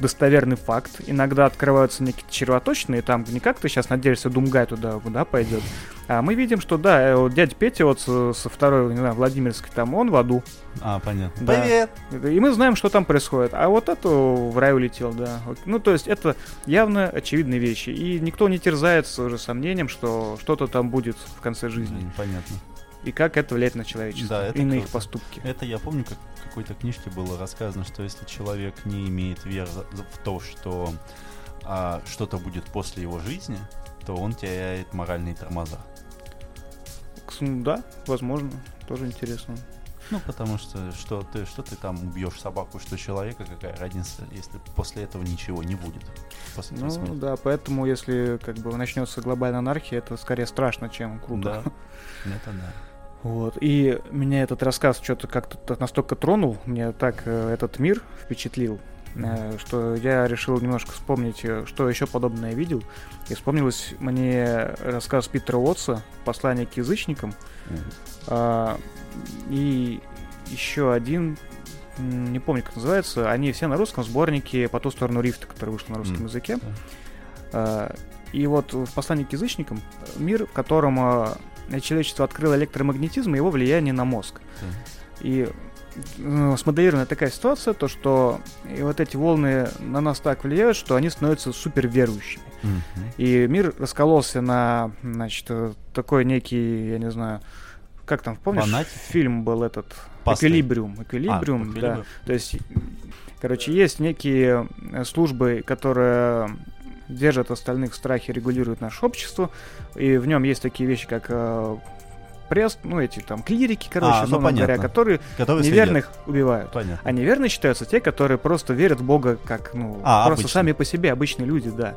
достоверный факт. Иногда открываются некие червоточные, там не как ты сейчас надеешься, Думгай туда да, пойдет. А мы видим, что да, э, вот дядя Петя вот со, со второй, не знаю, Владимирской, там он в аду. А, понятно. Да. Привет! И мы знаем, что там происходит. А вот это в рай улетел, да. Ну, то есть это явно очевидные вещи. И никто не терзается уже сомнением, что что-то там будет в конце жизни. Понятно. И как это влияет на человечество. Да, это и на их круто. поступки. Это я помню, как в какой-то книжке было рассказано, что если человек не имеет веры в то, что а, что-то будет после его жизни, то он теряет моральные тормоза. Да, возможно. Тоже интересно. Ну, потому что что ты, что ты там убьешь собаку, что человека, какая разница, если после этого ничего не будет. После Ну смерти. да, поэтому если как бы начнется глобальная анархия, это скорее страшно, чем круто. Да. Это да. Вот. И меня этот рассказ что-то как-то настолько тронул, мне так э, этот мир впечатлил, э, что я решил немножко вспомнить, э, что еще подобное видел. И вспомнилось мне рассказ Питера Уотса «Послание к язычникам». А, и еще один, не помню, как называется, они все на русском сборнике «По ту сторону рифта», который вышел на русском М, языке. А, И вот в «Послании к язычникам» мир, в котором а, человечество открыло электромагнетизм и его влияние на мозг. И ну, смоделирована такая ситуация, то что и вот эти волны на нас так влияют, что они становятся супер верующими. Мгм. И мир раскололся на, значит, э, такой некий, я не знаю, как там, помнишь, Фанатики? фильм был этот Пастырь. Эквилибриум. А, Эквилибриум, да. Эквилибриум. То есть, короче, есть некие э, службы, которые держат остальных в страхе, регулируют наше общество, и в нем есть такие вещи, как э, пресс, ну эти там клирики, короче, А, ну, говоря, которые Которые неверных убивают. следят. Понятно. А неверные считаются те, которые просто верят в Бога как, ну, А, просто обычно. сами по себе, обычные люди, да.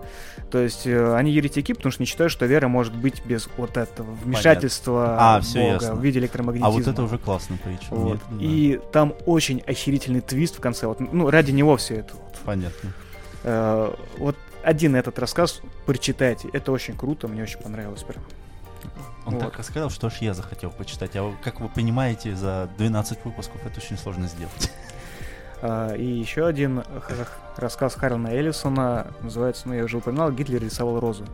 То есть э, они еретики, потому что не считают, что вера может быть без вот этого вмешательства А, всё Бога ясно. в виде электромагнетизма. А вот это уже классно притча. Вот. Нет, да. И там очень охерительный твист в конце. Вот, ну, ради него все это. Вот. Понятно. Э, вот один этот рассказ прочитайте. Это очень круто, мне очень понравилось прям. Он Вот. так рассказал, что аж я захотел почитать. А как вы понимаете, за 12 выпусков это очень сложно сделать. А, И еще один рассказ Харлана Эллисона называется, ну я уже упоминал, Гитлер рисовал розу.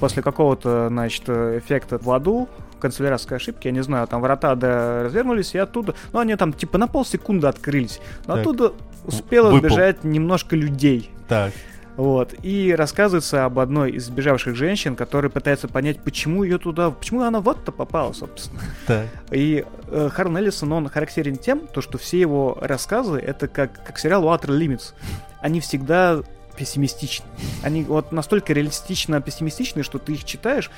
После какого-то, значит, эффекта в аду, канцелярской ошибки, я не знаю, там врата да, развернулись, и оттуда, ну они там типа на полсекунды открылись, но Так. оттуда успело Выпал. сбежать немножко людей. Так, Вот. И рассказывается об одной из сбежавших женщин, которая пытается понять, почему ее туда, почему она вот-то попала, собственно. так. И э, Харн Эллисон, он характерен тем, то, что все его рассказы, это как, как сериал Outer Limits. Они всегда пессимистичны. Они вот настолько реалистично пессимистичны, что ты их читаешь,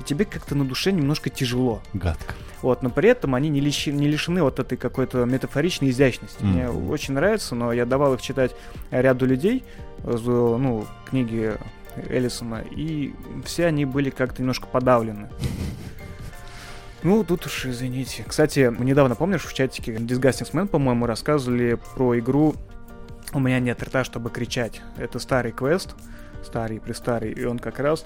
и тебе как-то на душе немножко тяжело. Гадко. Вот, но при этом они не, лиши- не лишены вот этой какой-то метафоричной изящности. Мне Мгм. очень нравится, но я давал их читать ряду людей, ну, книги Эллисона, и все они были как-то немножко подавлены. [laughs] Ну, тут уж извините. Кстати, недавно, помнишь, в чатике Disgusting Man, по-моему, рассказывали про игру «У меня нет рта, чтобы кричать». Это старый квест, старый, престарый, и он как раз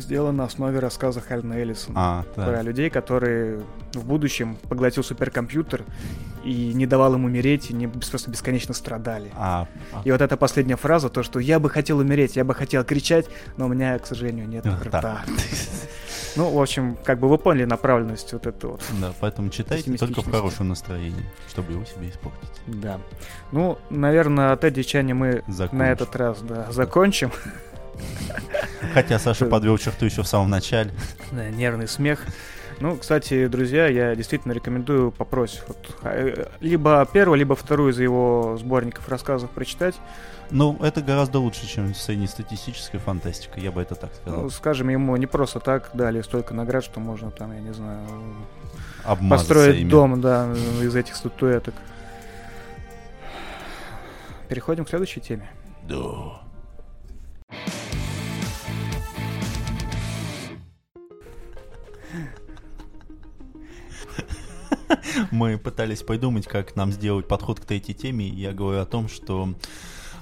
сделан на основе рассказа Хальна Эллисона А, про людей, которые в будущем поглотил суперкомпьютер и не давал им умереть, и не просто бесконечно страдали. А, а, И вот эта последняя фраза, то, что я бы хотел умереть, я бы хотел кричать, но у меня, к сожалению, нет Рта. рта. Ну, в общем, как бы вы поняли направленность вот эту вот. Да, поэтому читайте только в хорошем настроении, чтобы его себе испортить. Да. Ну, наверное, от Эдди Чани мы Закончим. на этот раз да, закончим. Хотя Саша подвел черту еще в самом начале. Да, нервный смех. Ну, кстати, друзья, я действительно рекомендую попросить вот, э, либо первую, либо вторую из его сборников рассказов прочитать. Ну, это гораздо лучше, чем среднестатистическая фантастика, я бы это так сказал. Ну, скажем, ему не просто так дали столько наград, что можно там, я не знаю, Обмазаться построить ими. дом, да, из этих статуэток. Переходим к следующей теме. Да. Мы пытались придумать, как нам сделать подход к третьей теме. Я говорю о том, что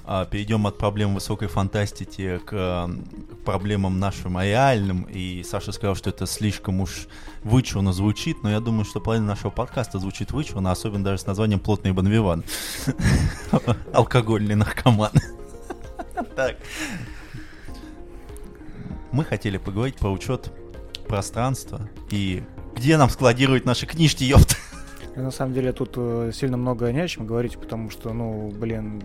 а, перейдем от проблем высокой фантастики а, к проблемам нашим реальным. И Саша сказал, что это слишком уж вычурно звучит, но я думаю, что половина нашего подкаста звучит вычурно, особенно даже с названием «Плотный Бонвиван». [laughs] Алкогольный наркоман. [laughs] Так. Мы хотели поговорить про учет пространства и где нам складировать наши книжки, ёпт. [laughs] На самом деле тут э, сильно много не о чем говорить, потому что, ну, блин,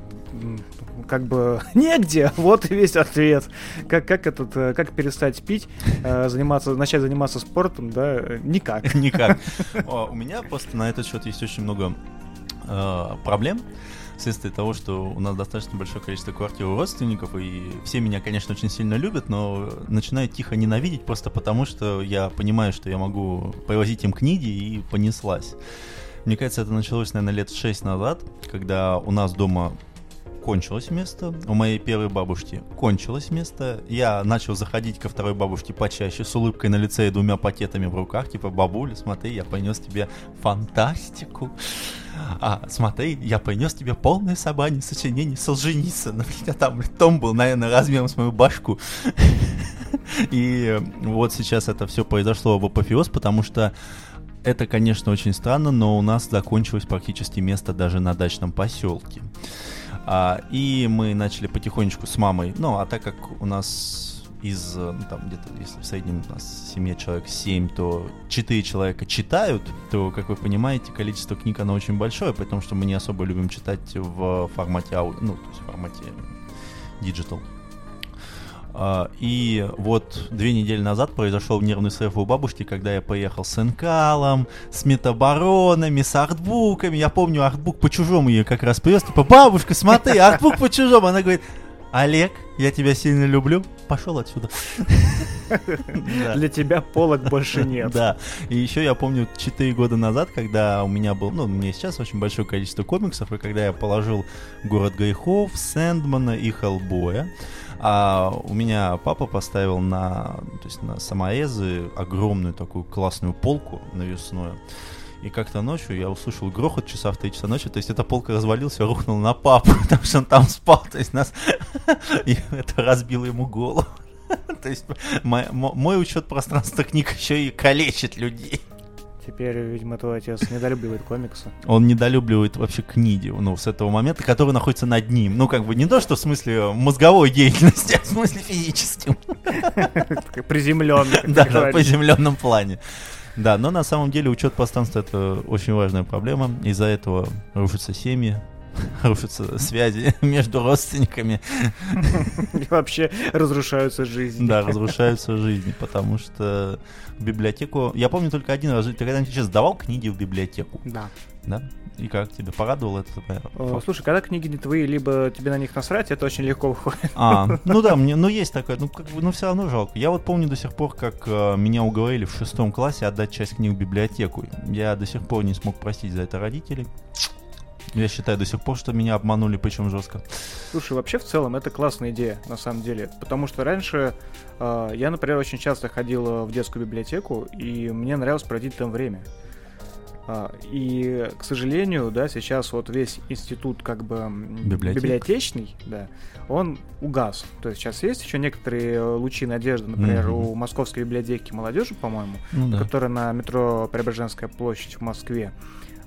как бы [laughs] негде. Вот и весь ответ. Как, как этот, э, как перестать пить, э, заниматься, начать заниматься спортом, да, никак. [laughs] Никак. У меня просто на этот счет есть очень много проблем. Вследствие того, что у нас достаточно большое количество квартир у родственников, и все меня, конечно, очень сильно любят, но начинают тихо ненавидеть просто потому, что я понимаю, что я могу привозить им книги, и понеслась. Мне кажется, это началось, наверное, лет шесть назад, когда у нас дома кончилось место, у моей первой бабушки кончилось место, я начал заходить ко второй бабушке почаще с улыбкой на лице и двумя пакетами в руках, типа, бабуля, смотри, я принес тебе фантастику, а, смотри, я принес тебе полное собрание сочинений Солженицына, [laughs] меня там том был, наверное, размером с мою башку, [laughs] и вот сейчас это все произошло в апофеоз, потому что это, конечно, очень странно, но у нас закончилось практически место даже на дачном поселке. А, и мы начали потихонечку с мамой. Ну, а так как у нас из, э, ну, там, где-то, если в среднем у нас семье человек 7, то 4 человека читают, то, как вы понимаете, количество книг, оно очень большое, потому что мы не особо любим читать в формате аудио, ну, то есть в формате digital. А, и вот две недели назад произошел нервный срыв у бабушки, когда я поехал с инкалом, с метабаронами, с артбуками. Я помню, артбук по-чужому ее как раз привез. Типа, бабушка, смотри, артбук по-чужому. Она говорит, Олег, я тебя сильно люблю, пошел отсюда. [laughs] Для тебя полок больше нет. Да. И еще я помню 4 года назад, когда у меня был, ну, у меня сейчас очень большое количество комиксов, и когда я положил «Город грехов», «Сэндмана» и «Хеллбоя», а у меня папа поставил на, то есть на саморезы огромную такую классную полку навесную. И как-то ночью я услышал грохот часа в 3 часа ночи, то есть эта полка развалилась, я рухнул на папу, [laughs] потому что он там спал, то есть нас... И это разбило ему голову. То есть мой, мой учет пространства книг еще и калечит людей. Теперь, видимо, твой отец недолюбливает комиксы. Он недолюбливает вообще книги, ну, с этого момента, который находится над ним. Ну, как бы не то, что в смысле мозговой деятельности, [laughs] а в смысле физическим. Приземленный. Да, в приземленном плане. Да, но на самом деле учет пространства это очень важная проблема. Из-за этого рушатся семьи, [laughs] рушатся связи [laughs] между родственниками. И вообще разрушаются жизни. Да, разрушаются жизни, потому что в библиотеку... Я помню только один раз, ты когда-нибудь сейчас сдавал книги в библиотеку? Да. Да? И как тебе порадовал это? О, слушай, когда книги не твои, либо тебе на них насрать, это очень легко выходит. А, ну да, мне, ну есть такое, ну как бы, ну все равно жалко. Я вот помню до сих пор, как э, меня уговорили в шестом классе отдать часть книг в библиотеку. Я до сих пор не смог простить за это родителей. Я считаю до сих пор, что меня обманули, причем жестко. Слушай, вообще в целом это классная идея, на самом деле. Потому что раньше э, я, например, очень часто ходил в детскую библиотеку, и мне нравилось проводить там время. А, и, к сожалению, да, сейчас вот весь институт как бы Библиотек. библиотечный, да, он угас. То есть сейчас есть еще некоторые лучи надежды, например, mm-hmm. у Московской библиотеки молодежи, по-моему, ну, да. которая на метро Преображенская площадь в Москве.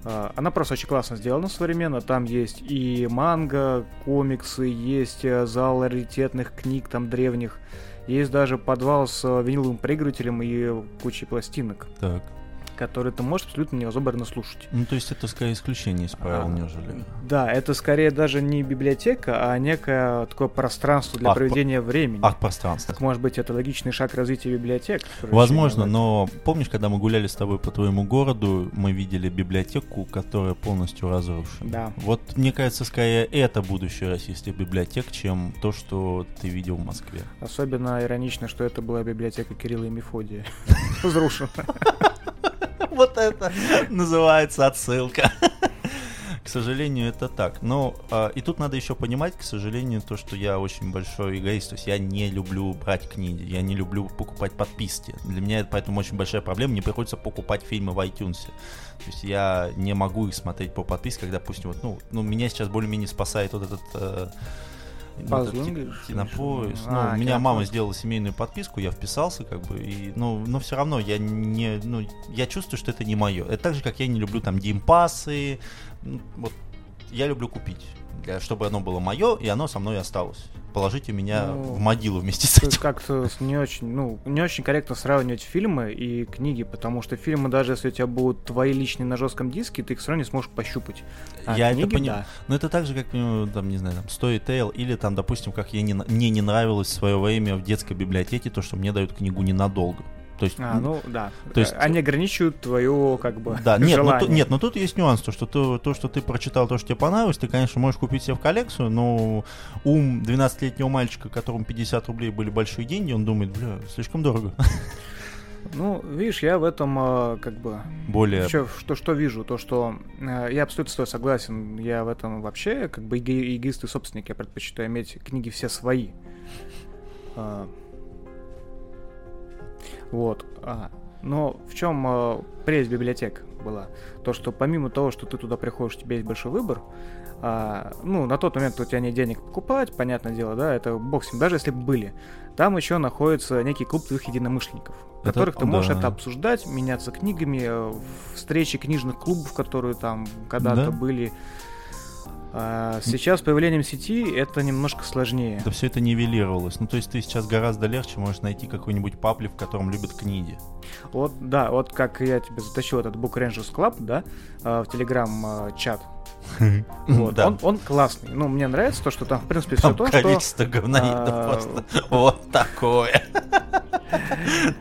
А, она просто очень классно сделана современно. Там есть и манга, комиксы, есть э, зал раритетных книг, там древних. Есть даже подвал с э, виниловым проигрывателем и кучей пластинок. Так которые ты можешь абсолютно неразобранно слушать. Ну, то есть это скорее исключение из правил, а, нежели... Да, это скорее даже не библиотека, а некое такое пространство для Арт проведения времени. Арт-пространство. Так, может быть, это логичный шаг развития библиотек? Возможно, но помнишь, когда мы гуляли с тобой по твоему городу, мы видели библиотеку, которая полностью разрушена. Да. Вот, мне кажется, скорее это будущее российских библиотек, чем то, что ты видел в Москве. Особенно иронично, что это была библиотека Кирилла и Мефодия. [laughs] Разрушена. [laughs] Вот это называется отсылка. К сожалению, это так. Но э, и тут надо еще понимать, к сожалению, то, что я очень большой эгоист. То есть я не люблю брать книги, я не люблю покупать подписки. Для меня это поэтому очень большая проблема. Мне приходится покупать фильмы в iTunes. То есть я не могу их смотреть по подписке, когда, допустим, вот, ну, ну меня сейчас более-менее спасает вот этот э, Кинопоиск. Ну, а, меня мама сделала семейную подписку, я вписался, как бы, и, ну, но все равно я не, ну, я чувствую, что это не мое. Это так же, как я не люблю там геймпасы, вот, я люблю купить, для, чтобы оно было мое, и оно со мной осталось положите меня ну, в могилу вместе с этим. [laughs] Как-то не очень, ну, не очень корректно сравнивать фильмы и книги, потому что фильмы, даже если у тебя будут твои личные на жестком диске, ты их все равно не сможешь пощупать. А Я книги, это понимаю. Да. Но это так же, как, ну, там, не знаю, там, Storytel, или там, допустим, как я не, мне не нравилось в свое время в детской библиотеке, то, что мне дают книгу ненадолго. То есть, а, ну да. То есть, Они ограничивают твое как бы да, нет, желание. Но, нет, но тут есть нюанс, то что, ты, то, что ты прочитал, то, что тебе понравилось, ты, конечно, можешь купить себе в коллекцию, но ум 12-летнего мальчика, которому 50 рублей были большие деньги, он думает, бля, слишком дорого. [laughs] Ну, видишь, я в этом э, как бы... Более... Что, что, что вижу, то, что э, я абсолютно с тобой согласен. Я в этом вообще как бы эго- эгоист и собственник. Я предпочитаю иметь книги все свои. Э, вот. А, но в чем э, прелесть библиотек была? То, что помимо того, что ты туда приходишь, у тебя есть большой выбор, а, ну, на тот момент у тебя нет денег покупать, понятное дело, да, это бог с ним, даже если бы были. Там еще находится некий клуб твоих единомышленников, в которых ты можешь да. это обсуждать, меняться книгами, встречи книжных клубов, которые там когда-то да? были. А сейчас с появлением сети это немножко сложнее. Да все это нивелировалось. Ну, то есть ты сейчас гораздо легче можешь найти какой-нибудь паблик, в котором любят книги. Вот, да, вот как я тебе затащил этот Book Rangers Club, да, а, в Телеграм-чат. Вот, Да. он, он классный. Ну, мне нравится то, что там, в принципе, Там все то, что... количество говноидов а, просто вот такое.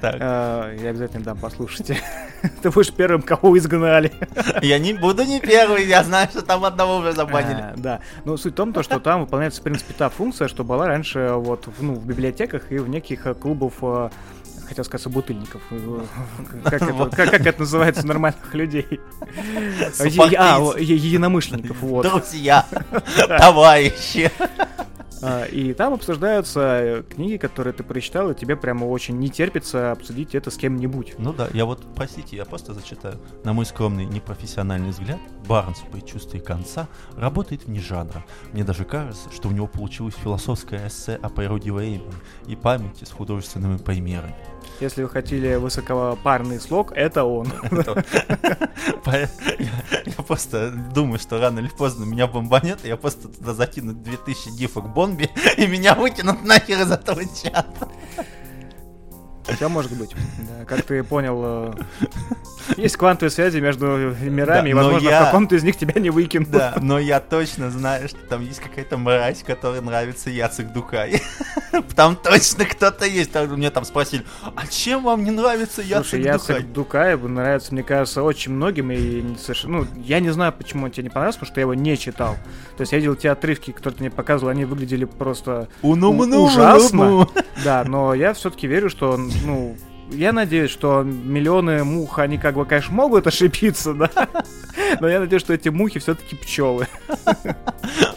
Так, а, я обязательно дам, послушайте. [laughs] Ты будешь первым, кого изгнали. я не буду не первый, я знаю, что там одного уже забанили. А, Да, ну суть в том, то, что там выполняется, в принципе, та функция, что была раньше вот в, ну, библиотеках и в неких э, клубов, э, хотел сказать, собутыльников. Э, [laughs] Как это, как, как это называется нормальных людей? А, единомышленников, вот. Друзья, [laughs] товарищи. А, И там обсуждаются э, книги, которые ты прочитал, и тебе прямо очень не терпится обсудить это с кем-нибудь. Ну да, я вот, простите, я просто зачитаю. На мой скромный непрофессиональный взгляд, Барнс при чувстве конца работает вне жанра. Мне даже кажется, что у него получилось философское эссе о природе времени и памяти с художественными примерами. Если вы хотели высокопарный слог, это он. [laughs] Я просто думаю, что рано или поздно меня бомбанет, я просто туда закину 2000 гифок бомби, и меня вытянут нахер из этого чата. Все может быть. Да, как ты понял, э, есть квантовые связи между мирами, Да, и, но возможно, я- в каком-то из них тебя не выкинут. Да, но я точно знаю, что там есть какая-то мразь, которой нравится Яцек Дукай. [laughs] Там точно кто-то есть. Там Мне там спросили, а чем вам не нравится Слушай, Яцек Дукай? Яцек Дукаев нравится, мне кажется, очень многим, и совершенно... Ну, я не знаю, почему он тебе не понравился, потому что я его не читал. То есть я видел те отрывки, которые ты мне показывал, они выглядели просто ужасно. Да, но я все-таки верю, что, он, ну, я надеюсь, что миллионы мух, они как бы, конечно, могут ошибиться, да, но я надеюсь, что эти мухи все-таки пчелы.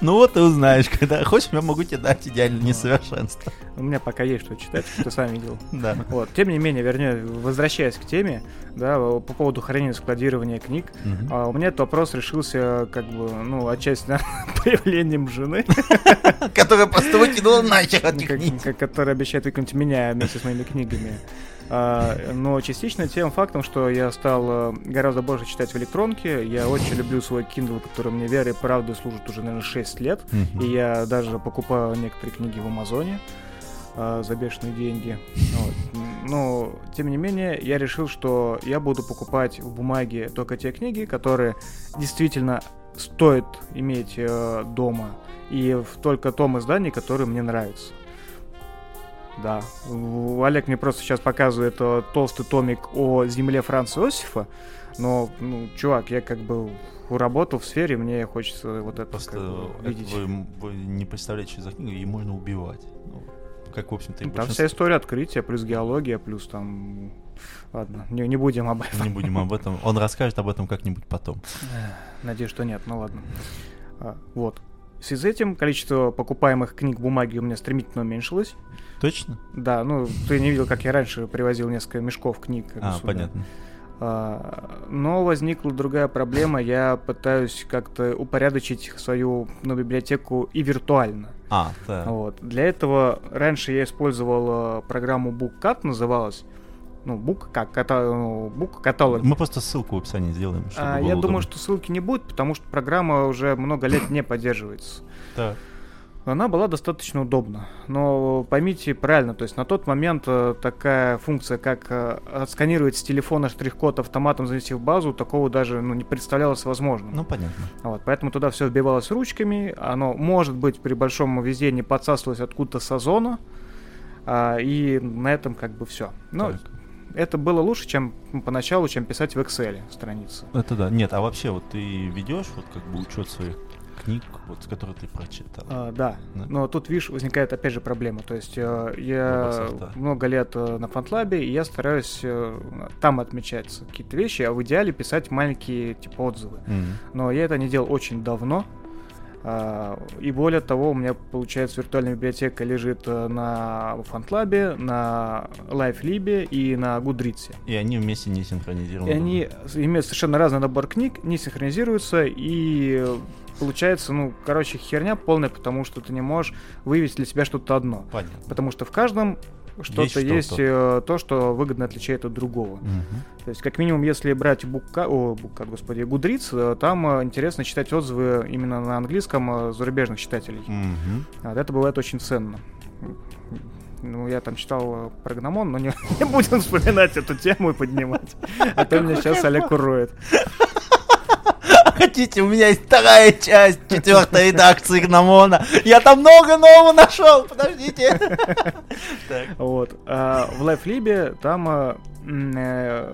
Ну вот ты узнаешь, когда хочешь, я могу тебе дать идеальное несовершенство. У меня пока есть что читать, ты сам видел. Да. Вот, тем не менее, вернее, возвращаясь к теме, да, по поводу хранения и складирования книг, а, у меня этот вопрос решился, как бы, ну, отчасти наверное, [laughs] появлением жены, Которая просто выкинула нахер от как- которая обещает выкинуть меня вместе с моими книгами. А, но частично тем фактом, что я стал э, гораздо больше читать в электронке. Я очень люблю свой Kindle, который мне верой и правдой служит уже, наверное, 6 лет. И я даже покупаю некоторые книги в Амазоне а, за бешеные деньги. Вот. Но, тем не менее, я решил, что я буду покупать в бумаге только те книги, которые действительно стоит иметь э, дома. И в только том издании, которое мне нравится. Да. Олег мне просто сейчас показывает э, толстый томик о земле Франца Иосифа. Но, ну, чувак, я как бы работал в сфере, мне хочется вот это Просто как бы это видеть. вы, вы не представляете, что за книга, ее можно убивать. Ну, как, в общем-то, и Ну, Там большинство. вся история открытия, плюс геология, плюс там... Ладно, не, не будем об этом. Не будем об этом. Он расскажет об этом как-нибудь потом. Надеюсь, что нет, ну ладно. А, вот. В связи с этим количество покупаемых книг бумаги у меня стремительно уменьшилось. Точно? Да, ну, ты не видел, как я раньше привозил несколько мешков книг. А, сюда. понятно. А, но возникла другая проблема. Я пытаюсь как-то упорядочить свою ну, библиотеку и виртуально. А, да. Вот. Для этого раньше я использовал э, программу BookCat, называлась. Ну, Book как ну, Book каталог. Мы просто ссылку в описании сделаем, чтобы А, я удобно. думаю, что ссылки не будет, потому что программа уже много лет не поддерживается. Так. Она была достаточно удобна. Но поймите правильно, то есть на тот момент э, такая функция, как э, отсканировать с телефона штрих-код автоматом, занести в базу, такого даже ну, не представлялось возможным. Ну, понятно. Вот, поэтому туда все вбивалось ручками. Оно, может быть, при большом везении подсасывалось откуда-то с озона. а, и на этом как бы все. Но Так. Это было лучше, чем поначалу, чем писать в Excel страницы. Это да. Нет, а вообще вот ты ведешь вот как бы учет своих книг, вот, которые ты прочитал. А, да. Да. но тут, видишь, возникает опять же проблема. То есть э, я софта. много лет э, на фантлабе, и я стараюсь э, там отмечать какие-то вещи, а в идеале писать маленькие типа отзывы. Мгм. Но я это не делал очень давно. А, И более того, у меня, получается, виртуальная библиотека лежит э, на фантлабе, на LiveLib и на Гудрице. И они вместе не синхронизированы. И они имеют совершенно разный набор книг, не синхронизируются, и э, получается, ну, короче, херня полная, потому что ты не можешь вывести для себя что-то одно. Понятно. Потому что в каждом что-то есть, что-то. э, то, что выгодно отличает от другого. Мгм. То есть, как минимум, если брать Букка, о, Букка, господи, Гудриц, э, там э, интересно читать отзывы именно на английском зарубежных читателей. Вот это бывает очень ценно. Ну, я там читал про гномон, но не, [laughs] не будем вспоминать эту тему и поднимать. А то меня сейчас Олег уроет. Хотите, у меня есть вторая часть четвертой редакции Гномона. Я там много нового нашел. Подождите. Вот. А в LiveLib там м, э,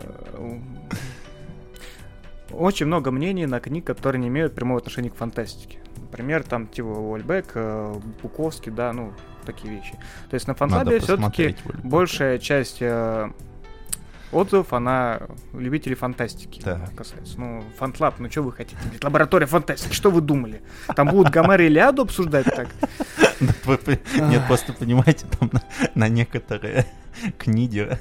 очень много мнений на книг, которые не имеют прямого отношения к фантастике. Например, там типа Уольбек, э, Буковский, да, ну, такие вещи. То есть на Фантлабе Надо все-таки большая часть э, отзывов, она любителей фантастики Так. касается. Ну, фантлаб, ну что вы хотите? Говорит, Лаборатория фантастики, что вы думали? Там будут Гомера и Илиаду обсуждать так? [laughs] Да Нет, просто понимаете, там на, некоторые книги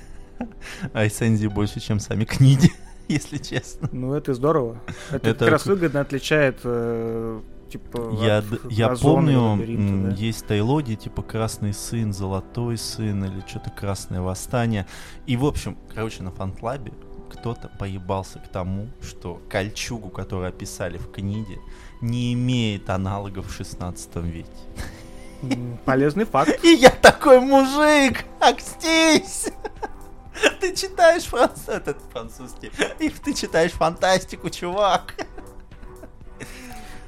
рецензии больше, чем сами книги, [laughs] если честно. Ну, это здорово. Это, Это как раз выгодно отличает, э, типа, Я, я помню, да. есть тайлоги, типа Красный сын, Золотой сын или что-то Красное восстание. И, в общем, короче, на фантлабе кто-то поебался к тому, что кольчугу, которую описали в книге, не имеет аналогов в 16 веке. Полезный факт. [laughs] И я такой мужик, акстись! [laughs] Ты читаешь франц... этот французский, и ты читаешь фантастику, чувак. [laughs]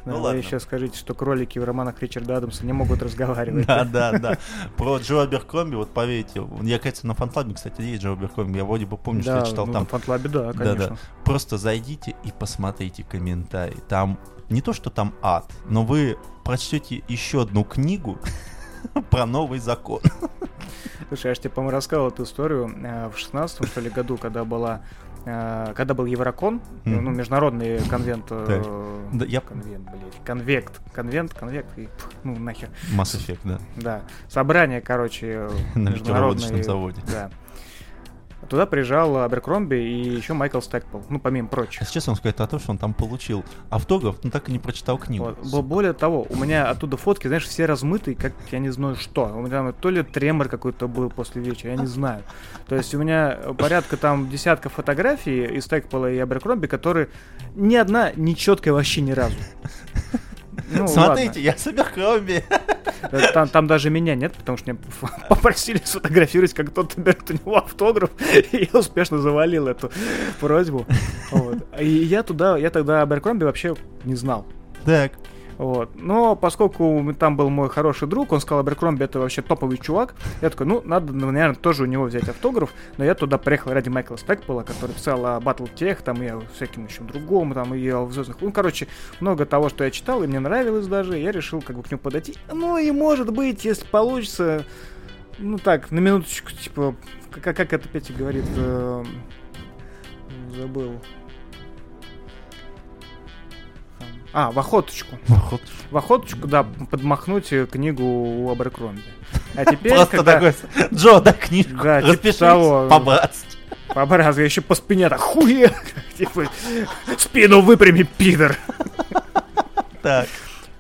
Ну вы ладно. еще скажите, что кролики в романах Ричарда Адамса не могут разговаривать. Да, да, да. Про Джо Аберкромби, вот поверьте, я, кажется, на фантлабе, кстати, есть Джо Аберкромби, я вроде бы помню, что я читал ну, там. на фантлабе, да, конечно. Просто зайдите и посмотрите комментарии. Там не то, что там ад, но вы прочтете еще одну книгу [laughs] про новый закон. Слушай, я же тебе, по-моему, рассказывал эту историю э, в 16 что ли, году, когда была когда был Еврокон, ну, международный конвент, э. Да, я- конвент, блядь, конвект, конвент, конвект, и, ну, нахер, Mass Effect, да. да, собрание, короче, э, [laughs] На ликероводочном заводе. да. Туда приезжал Аберкромби и еще Майкл Стэкпл, ну, помимо прочих. А сейчас он сказать о том, что он там получил автограф, но так и не прочитал книгу. Вот. Бо- Более того, у меня оттуда фотки, знаешь, все размытые, как я не знаю что. У меня там то ли тремор какой-то был после вечера, я не знаю. То есть у меня порядка там десятка фотографий из Текпола и Аберкромби, которые ни одна не четкая вообще ни разу. Ну, Смотрите, я ладно. Э, Там, там даже меня нет, потому что меня [laughs] попросили сфотографировать, как кто-то берет [laughs] у него автограф, и я успешно завалил эту просьбу. Вот. И я туда, я тогда Аберкромби вообще не знал. Так. Вот. Но поскольку там был мой хороший друг, он сказал, Аберкромби это вообще топовый чувак, я такой, ну, надо, наверное, тоже у него взять автограф, но я туда приехал ради Майкла Стэкпола, который писал о Battletech, там, и о всяким еще другом, там, и о звездных... Ну, короче, много того, что я читал, и мне нравилось даже, я решил как бы к нему подойти. Ну, и может быть, если получится, ну, так, на минуточку, типа, как, как это Петя говорит, эм, забыл. А, в охоточку Вот. в охоточку, да, подмахнуть книгу у Аберкромби. А теперь, Просто такой, Джо, книжку, Да, типа распишись того. по-братски. по образу я еще по спине так хуе, [laughs] типа, спину выпрями, пидор. Так.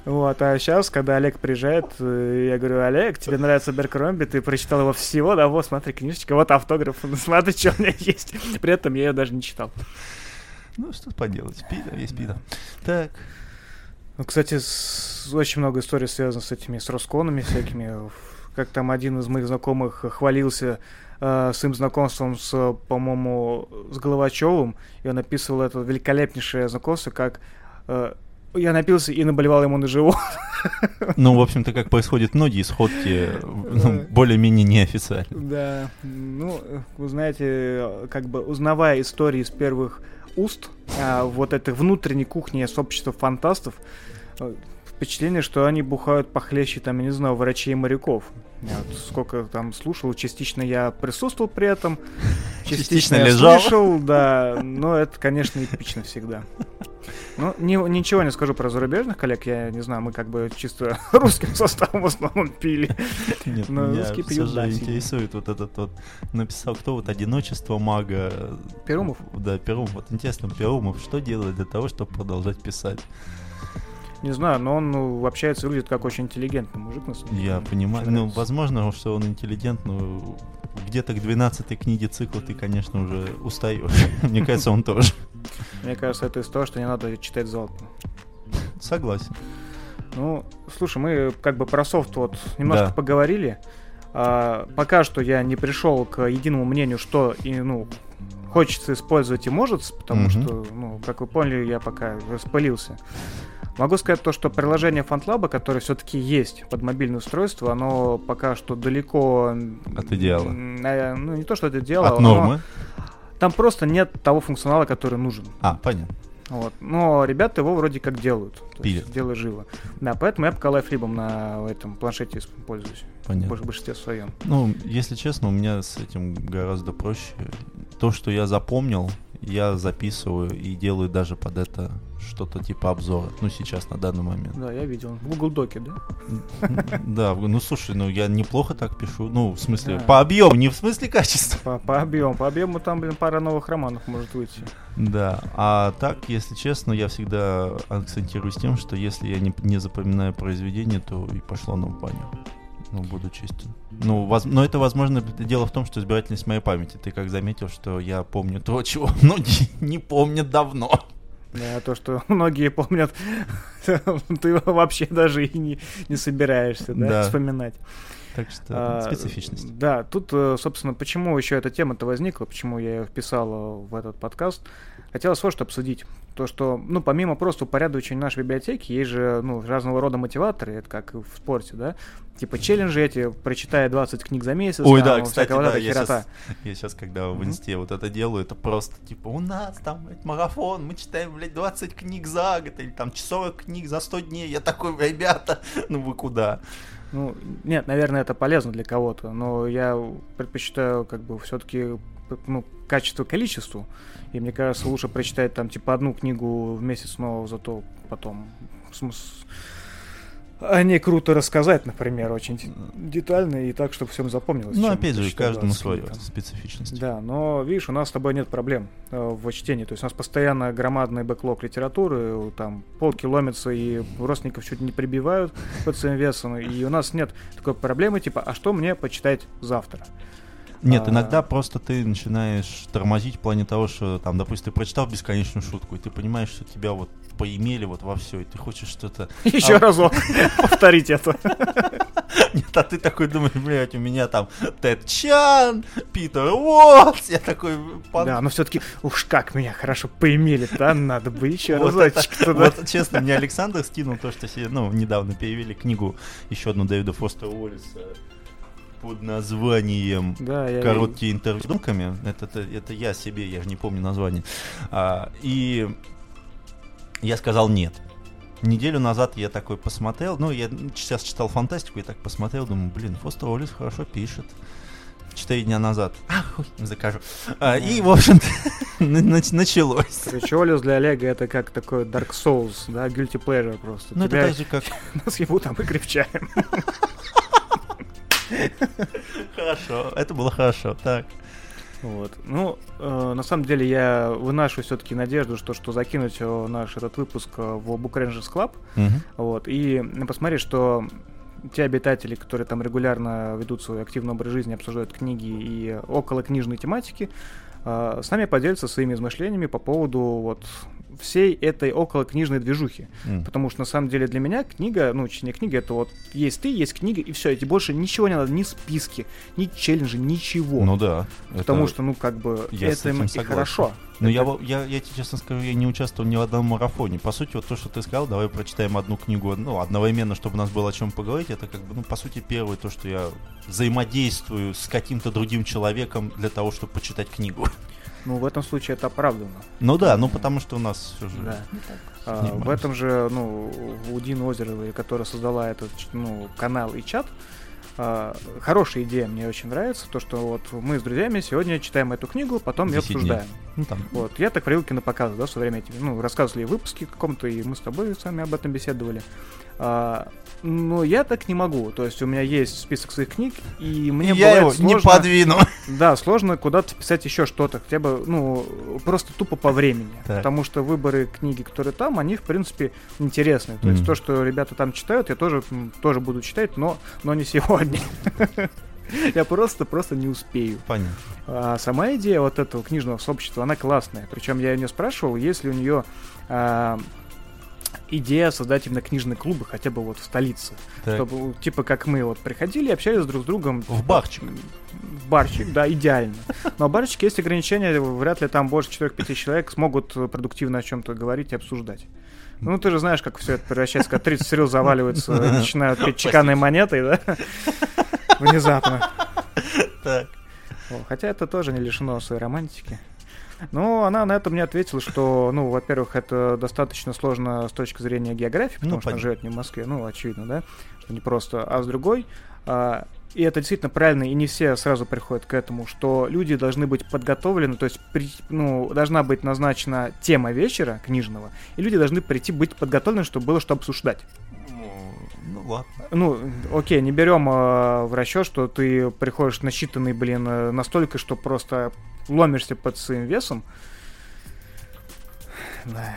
Вот, а сейчас, когда Олег приезжает, э, я говорю, Олег, тебе нравится Беркромби, ты прочитал его всего, да, вот, смотри, книжечка, вот автограф, ну, [laughs] смотри, что у меня есть. При этом я ее даже не читал. Ну, что поделать, пидор есть пидор. Так. Ну, кстати, с- очень много историй связано с этими, с Росконами всякими. Как там один из моих знакомых хвалился э, своим знакомством с, по-моему, с Головачевым, и он описывал это великолепнейшее знакомство, как э, я напился и наболевал ему на живот. Ну, в общем-то, как происходят многие сходки, ну, более-менее неофициально. Да, ну, вы знаете, как бы узнавая истории из первых уст а, вот этой внутренней кухни сообщества фантастов, э, впечатление, что они бухают похлеще, там, я не знаю, врачей и моряков. Я вот сколько там слушал, частично я присутствовал при этом, [laughs] частично, Частично я лежал. слышал, да, но это, конечно, эпично всегда. Ну, ни- ничего не скажу про зарубежных коллег, я не знаю, мы как бы чисто [laughs] русским составом в основном пили. Нет, Но меня русский все пьют, да, интересует вот этот вот, написал кто вот «Одиночество мага». Перумов? Да, Перумов. Вот интересно, Перумов что делает для того, чтобы продолжать писать? Не знаю, но он ну, общается, выглядит как очень интеллигентный мужик, на самом деле. Я понимаю, ну, возможно, что он интеллигент, но где-то к 12 книге цикла ты, конечно, уже устаешь. [laughs] Мне кажется, он тоже. Мне кажется, это из того, что не надо читать залпом. Согласен. Ну, слушай, мы как бы про софт вот немножко Да. поговорили. А, пока что я не пришел к единому мнению, что и, ну, хочется использовать и может, потому Мгм. что, ну, как вы поняли, я пока распылился. Могу сказать то, что приложение FantLab, которое все-таки есть под мобильное устройство, оно пока что далеко... От идеала. э, Ну, не то, что это идеало. От оно- нормы. Там просто нет того функционала, который нужен. А, понятно. Вот. Но ребята его вроде как делают. Пилят. дело живо. Да, поэтому я пока лайфлибом на этом планшете пользуюсь. Понятно. В большинстве своем. Ну, если честно, у меня с этим гораздо проще. То, что я запомнил, я записываю и делаю даже под это что-то типа обзора. Ну, сейчас, на данный момент. Да, я видел. В Google Доке, да? [laughs] Да, ну слушай, ну я неплохо так пишу. Ну, в смысле, по объему, не в смысле качества. По, объему. По объему там, блин, пара новых романов может выйти. Да, а так, если честно, я всегда акцентируюсь тем, что если я не, запоминаю произведение, то и пошло в баню. Ну, буду честен. Ну, воз- но это, возможно, дело в том, что избирательность моей памяти. Ты как заметил, что я помню то, чего [laughs] многие не помнят давно. Да, то, что многие помнят, [laughs] ты вообще даже и не, не собираешься, да, Да. вспоминать. Так что А, специфичность. Да, тут, э, собственно, почему еще эта тема-то возникла, почему я ее вписал э, в этот подкаст. Хотелось вот что обсудить. То, что, ну, помимо просто упорядочения нашей библиотеки, есть же, ну, разного рода мотиваторы, это как в спорте, да? Типа челленджи эти, прочитай 20 книг за месяц. Ой, там, да, кстати, вот да, я сейчас, [laughs] я сейчас, когда в инсте вот это делаю, это просто типа у нас там блядь, марафон, мы читаем, блядь, 20 книг за год, или там 40 книг за 100 дней. Я такой, ребята, [laughs] ну вы куда? Ну, нет, наверное, это полезно для кого-то, но я предпочитаю как бы все-таки ну, качество количеству. И мне кажется, лучше прочитать там типа одну книгу в месяц, но зато потом смыс- о ней круто рассказать, например, очень детально и так, чтобы всем запомнилось. Ну, опять же, каждому 20 книг свое, там. специфичность. Да, но видишь, у нас с тобой нет проблем э, в чтении. То есть у нас постоянно громадный бэклог литературы, там полки ломятся и родственников чуть не прибивают под своим весом. И у нас нет такой проблемы, типа, а что мне почитать завтра? Нет, А. иногда просто ты начинаешь тормозить в плане того, что там, допустим, ты прочитал бесконечную шутку, и ты понимаешь, что тебя вот поимели вот во все, и ты хочешь что-то... Еще А- разок повторить это. Нет, а ты такой думаешь, блядь, у меня там Тед Чан, Питер Уотс, я такой... пан- Да, но все-таки, уж как меня хорошо поимели, да, надо бы еще разочек туда. Вот, честно, мне Александр скинул то, что себе, ну, недавно перевели книгу, еще одну Дэвида Фостера Уоллиса под названием Да, я короткие интервью с думками. Это, это, это я себе, я же не помню название. А, и я сказал нет. Неделю назад я такой посмотрел, ну, я сейчас читал фантастику и так посмотрел, думаю, блин, Фостер Уоллес хорошо пишет. Четыре дня назад. А, хуй, закажу. А, и, в общем-то, [laughs] нач- началось. Короче, Олес для Олега это как такой Dark Souls, да, guilty pleasure просто. Ну, это Тебя так же, как... [laughs] нас его там и крепчаем. [laughs] [laughs] Хорошо, это было хорошо. Так. Вот. Ну, э, на самом деле я выношу все-таки надежду, что, что закинуть э, наш этот выпуск э, в Book Rangers Club, Мгм. вот, и посмотреть, что те обитатели, которые там регулярно ведут свой активный образ жизни, обсуждают книги и около книжной тематики, э, с нами поделятся своими измышлениями по поводу вот всей этой около книжной движухи. М. Потому что на самом деле для меня книга, ну, чтение книги, это вот есть ты, есть книга, и все, и тебе больше ничего не надо, ни списки, ни челленджи, ничего. Ну да. Потому это- что, ну, как бы, я это и согласен. хорошо. Ну, я, я, я тебе честно скажу, я не участвовал ни в одном марафоне. По сути, вот то, что ты сказал, давай прочитаем одну книгу, ну, одновременно, чтобы у нас было о чем поговорить, это как бы, ну, по сути, первое то, что я взаимодействую с каким-то другим человеком для того, чтобы почитать книгу. Ну, в этом случае это оправдано. Ну да, ну потому что у нас все же... Да. А, в этом же, ну, у Дины Озеровой, которая создала этот, ну, канал и чат, а, хорошая идея, мне очень нравится, то, что вот мы с друзьями сегодня читаем эту книгу, потом ее 10 дней. обсуждаем. Ну, там, Вот, я так привык кинопоказы, да, в свое время эти, ну, рассказывали в выпуске каком-то, и мы с тобой с вами об этом беседовали. А, но я так не могу, то есть у меня есть список своих книг, и мне я его бывает не сложно- подвину. [laughs] Да, сложно куда-то писать еще что-то, хотя бы, ну, просто тупо по времени. Так. Потому что выборы книги, которые там, они, в принципе, интересные. То есть Мгм. то, что ребята там читают, я тоже, тоже буду читать, но, но не сегодня. [laughs] Я просто, просто не успею. Понятно. А сама идея вот этого книжного сообщества, она классная. Причем я у нее спрашивал, есть ли у нее а, идея создать именно книжные клубы, хотя бы вот в столице. Так. Чтобы, типа, как мы вот приходили и общались друг с другом. В барчик. В барчик, да, идеально. Но в барчике есть ограничения, вряд ли там больше 4-5 человек смогут продуктивно о чем-то говорить и обсуждать. Ну, ты же знаешь, как все это превращается, когда 30 серил заваливаются, [laughs] начинают петь чеканной монетой, да? Внезапно. Так. Хотя это тоже не лишено своей романтики. Но она на это мне ответила, что, ну, во-первых, это достаточно сложно с точки зрения географии, потому Ну, что она понятно. живет не в Москве, ну, очевидно, да, что не просто, а с другой, а, и это действительно правильно, и не все сразу приходят к этому, что люди должны быть подготовлены, то есть, при, ну, должна быть назначена тема вечера книжного, и люди должны прийти быть подготовлены, чтобы было что обсуждать. Ну ладно. Ну, окей, не берем э, в расчет, что ты приходишь насчитанный, блин, э, настолько, что просто ломишься под своим весом. Да.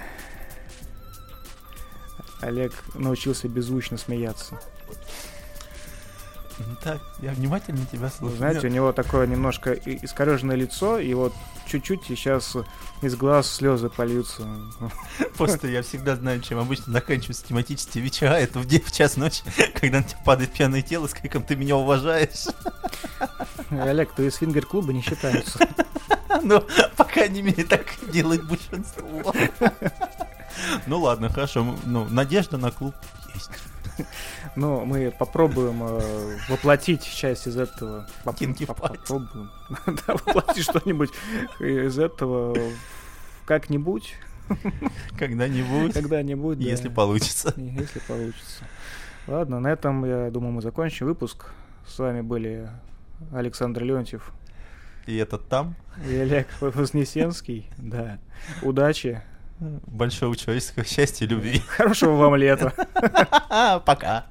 Олег научился беззвучно смеяться. Ну Так, я внимательно тебя слушаю. знаете, у него такое немножко искореженное лицо, и вот чуть-чуть и сейчас из глаз слезы польются. Просто я всегда знаю, чем обычно заканчиваются тематические вечера. Это в, день, в час ночи, [laughs] когда на тебя падает пьяное тело с криком «Ты меня уважаешь!» Олег, то из фингер-клуба не считаются. [laughs] Ну, по крайней мере, так делает большинство. [laughs] Ну ладно, хорошо. Ну, надежда на клуб есть. Ну, мы попробуем э, воплотить часть из этого. Поп- Кинки поп-. Попробуем. [laughs] Да, воплотить что-нибудь из этого как-нибудь, Когда-нибудь, когда-нибудь. да. если получится. Если получится. Ладно, на этом, я думаю, мы закончим выпуск. С вами были Александр Леонтьев И этот там. и Олег Вознесенский. Да. Удачи. Большого человеческого счастья и любви. Хорошего вам лета. [laughs] Пока.